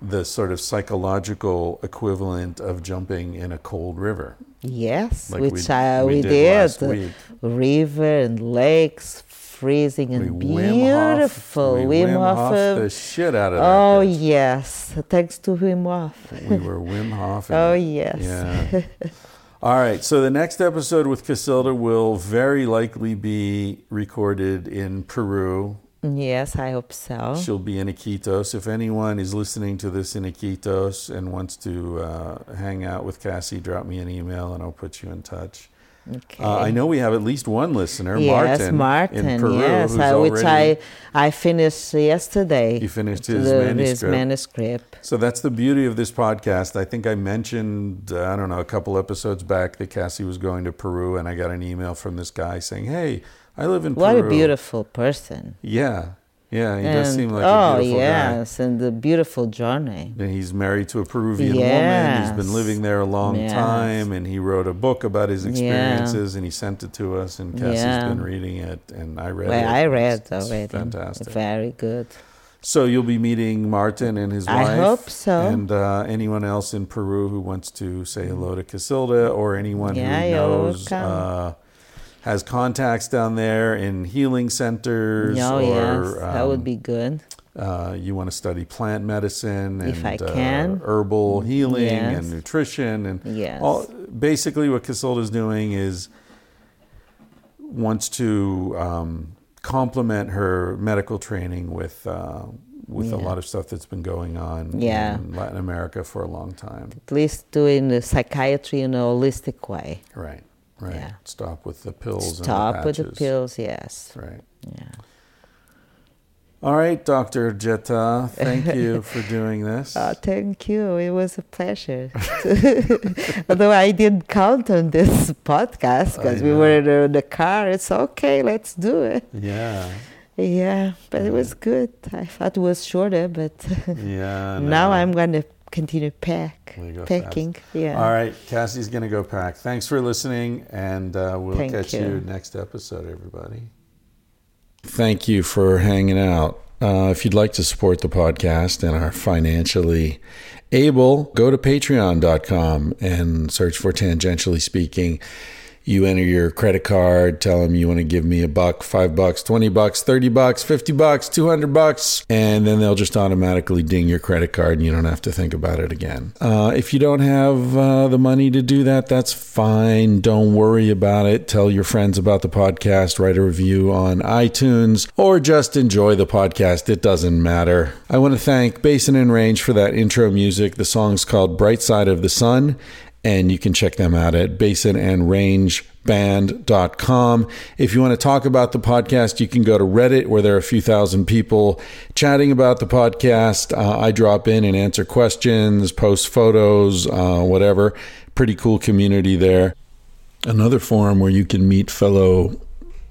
the sort of psychological equivalent of jumping in a cold river. Yes, Like we- which I, we we, did did. River and lakes, freezing and we Wim Hof- beautiful. we Wim, Wim Hof. Hof the shit out of that. oh yes, thanks to Wim Hof. We were Wim Hof. Oh yes. Yeah. All right. So the next episode with Cacilda will very likely be recorded in Peru. Yes, I hope so. She'll be in Iquitos. If anyone is listening to this in Iquitos and wants to uh, hang out with Cassie, drop me an email and I'll put you in touch. Okay. Uh, I know we have at least one listener, yes, Martin, Martin. in Peru, yes, I, which I I finished yesterday. You finished his the- manuscript. His manuscript. So that's the beauty of this podcast. I think I mentioned, uh, I don't know, a couple episodes back that Cassie was going to Peru, and I got an email from this guy saying, "Hey, I live in Peru. What Peru." a beautiful person. Yeah, yeah, he does seem like oh a beautiful guy. yes, and the beautiful journey. And he's married to a Peruvian woman. He's been living there a long Yes. time, and he wrote a book about his experiences, and he sent it to us. And Cassie's Yeah. been reading it, and I read Well, it. I read It's- it's already. fantastic. Very good. So you'll be meeting Martin and his wife. I hope so. And uh, anyone else in Peru who wants to say hello to Cacilda, or anyone Yeah, who knows uh, has contacts down there in healing centers, Oh or yes, that would um, be good. uh, you want to study plant medicine and uh, herbal healing Yes. and nutrition and Yes. all. Basically, what Cacilda's doing is wants to um, complement her medical training with uh, with a lot of stuff that's been going on Yeah. in Latin America for a long time. At least doing psychiatry in a holistic way. Right. Right. Yeah. Stop with the pills. Stop and the with the pills. Yes. Right. Yeah. All right, Dr. Jetha, thank you for doing this. Oh, thank you. It was a pleasure. Although I didn't count on this podcast because we were in the car. It's okay. Let's do it. yeah. Yeah, but it was good. I thought it was shorter, but Yeah. now. I'm going to continue pack packing. Yeah. All right, Cassie's going to go pack. Thanks for listening, and uh, we'll Thank catch you. you. next episode, everybody. Thank you for hanging out. Uh, if you'd like to support the podcast and are financially able, go to patreon.com and search for Tangentially Speaking. You enter your credit card, tell them you want to give me a buck, five bucks, 20 bucks, 30 bucks, 50 bucks, 200 bucks, and then they'll just automatically ding your credit card and you don't have to think about it again. Uh, if you don't have uh, the money to do that, that's fine. Don't worry about it. Tell your friends about the podcast, write a review on iTunes, or just enjoy the podcast. It doesn't matter. I want to thank Basin and Range for that intro music. The song's called Bright Side of the Sun and you can check them out at basinandrangeband.com. If you want to talk about the podcast, you can go to Reddit where there are a few thousand people chatting about the podcast. Uh, I drop in and answer questions, post photos, uh, whatever. Pretty cool community there. Another forum where you can meet fellow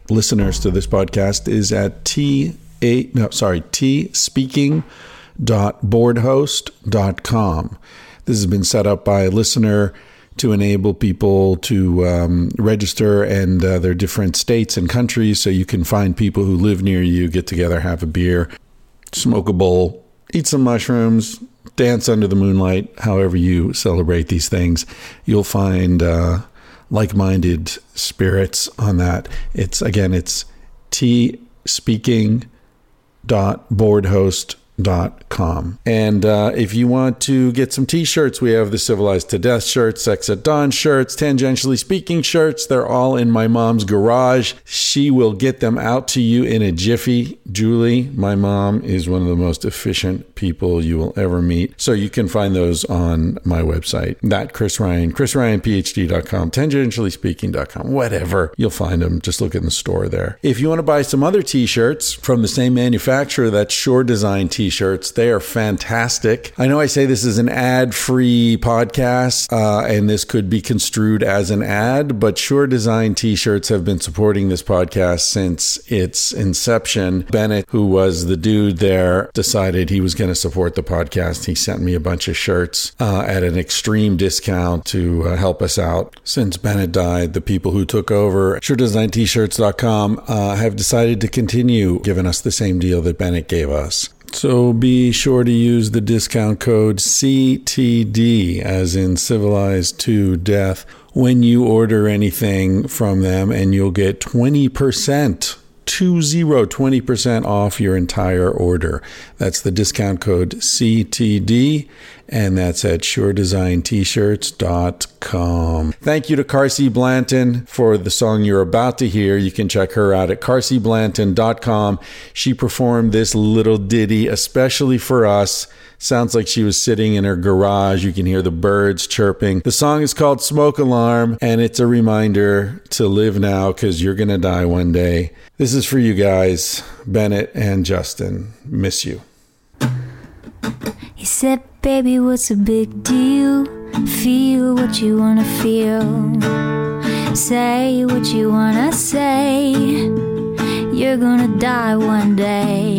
listeners to this podcast is at T8, no, sorry, tspeaking.boardhost.com. This has been set up by a listener to enable people to um, register and uh, their different states and countries so you can find people who live near you, get together, have a beer, smoke a bowl, eat some mushrooms, dance under the moonlight, however you celebrate these things. You'll find uh, like minded spirits on that. It's again, it's T speaking dot boardhost dot com. And uh, if you want to get some t-shirts we have the civilized to death shirts sex at dawn shirts tangentially speaking shirts. They're all in my mom's garage. She will get them out to you in a jiffy. Julie my mom is one of the most efficient people you will ever meet. So you can find those on my website. That chris ryan chris ryan chrisryanphd.com tangentially speaking.com whatever. You'll find them just look in the store there. If you want to buy some other t-shirts from the same manufacturer that's sure design t-shirts. They are fantastic. I know i say this is an ad-free podcast uh, and this could be construed as an ad but sure design t-shirts have been supporting this podcast since its inception. Bennett who was the dude there decided he was going to support the podcast. He sent me a bunch of shirts uh, at an extreme discount to uh, help us out. Since bennett died the people who took over suredesignt-shirts.com uh, have decided to continue giving us the same deal that bennett gave us so be sure to use the discount code CTD, as in civilized to death, when you order anything from them, and you'll get 20%. 20 20% off your entire order. That's the discount code CTD and that's at suredesignt-shirts.com. Thank you to Carsie Blanton for the song you're about to hear. You can check her out at carsieblanton.com. She performed this little ditty especially for us. Sounds like she was sitting in her garage. You can hear the birds chirping. The song is called Smoke Alarm, and it's a reminder to live now because you're going to die one day. This is for you guys, Bennett and Justin. Miss you. He said, Baby, what's a big deal? Feel what you wanna feel. Say what you wanna say. You're gonna die one day.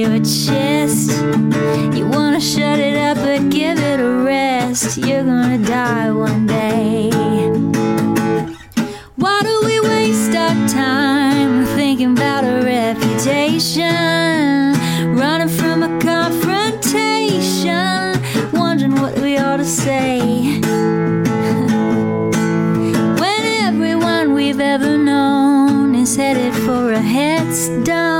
your chest. You wanna shut it up, but give it a rest. You're gonna die one day. Why do we waste our time thinking about a reputation? Running from a confrontation, wondering what we ought to say. when everyone we've ever known is headed for a headstone,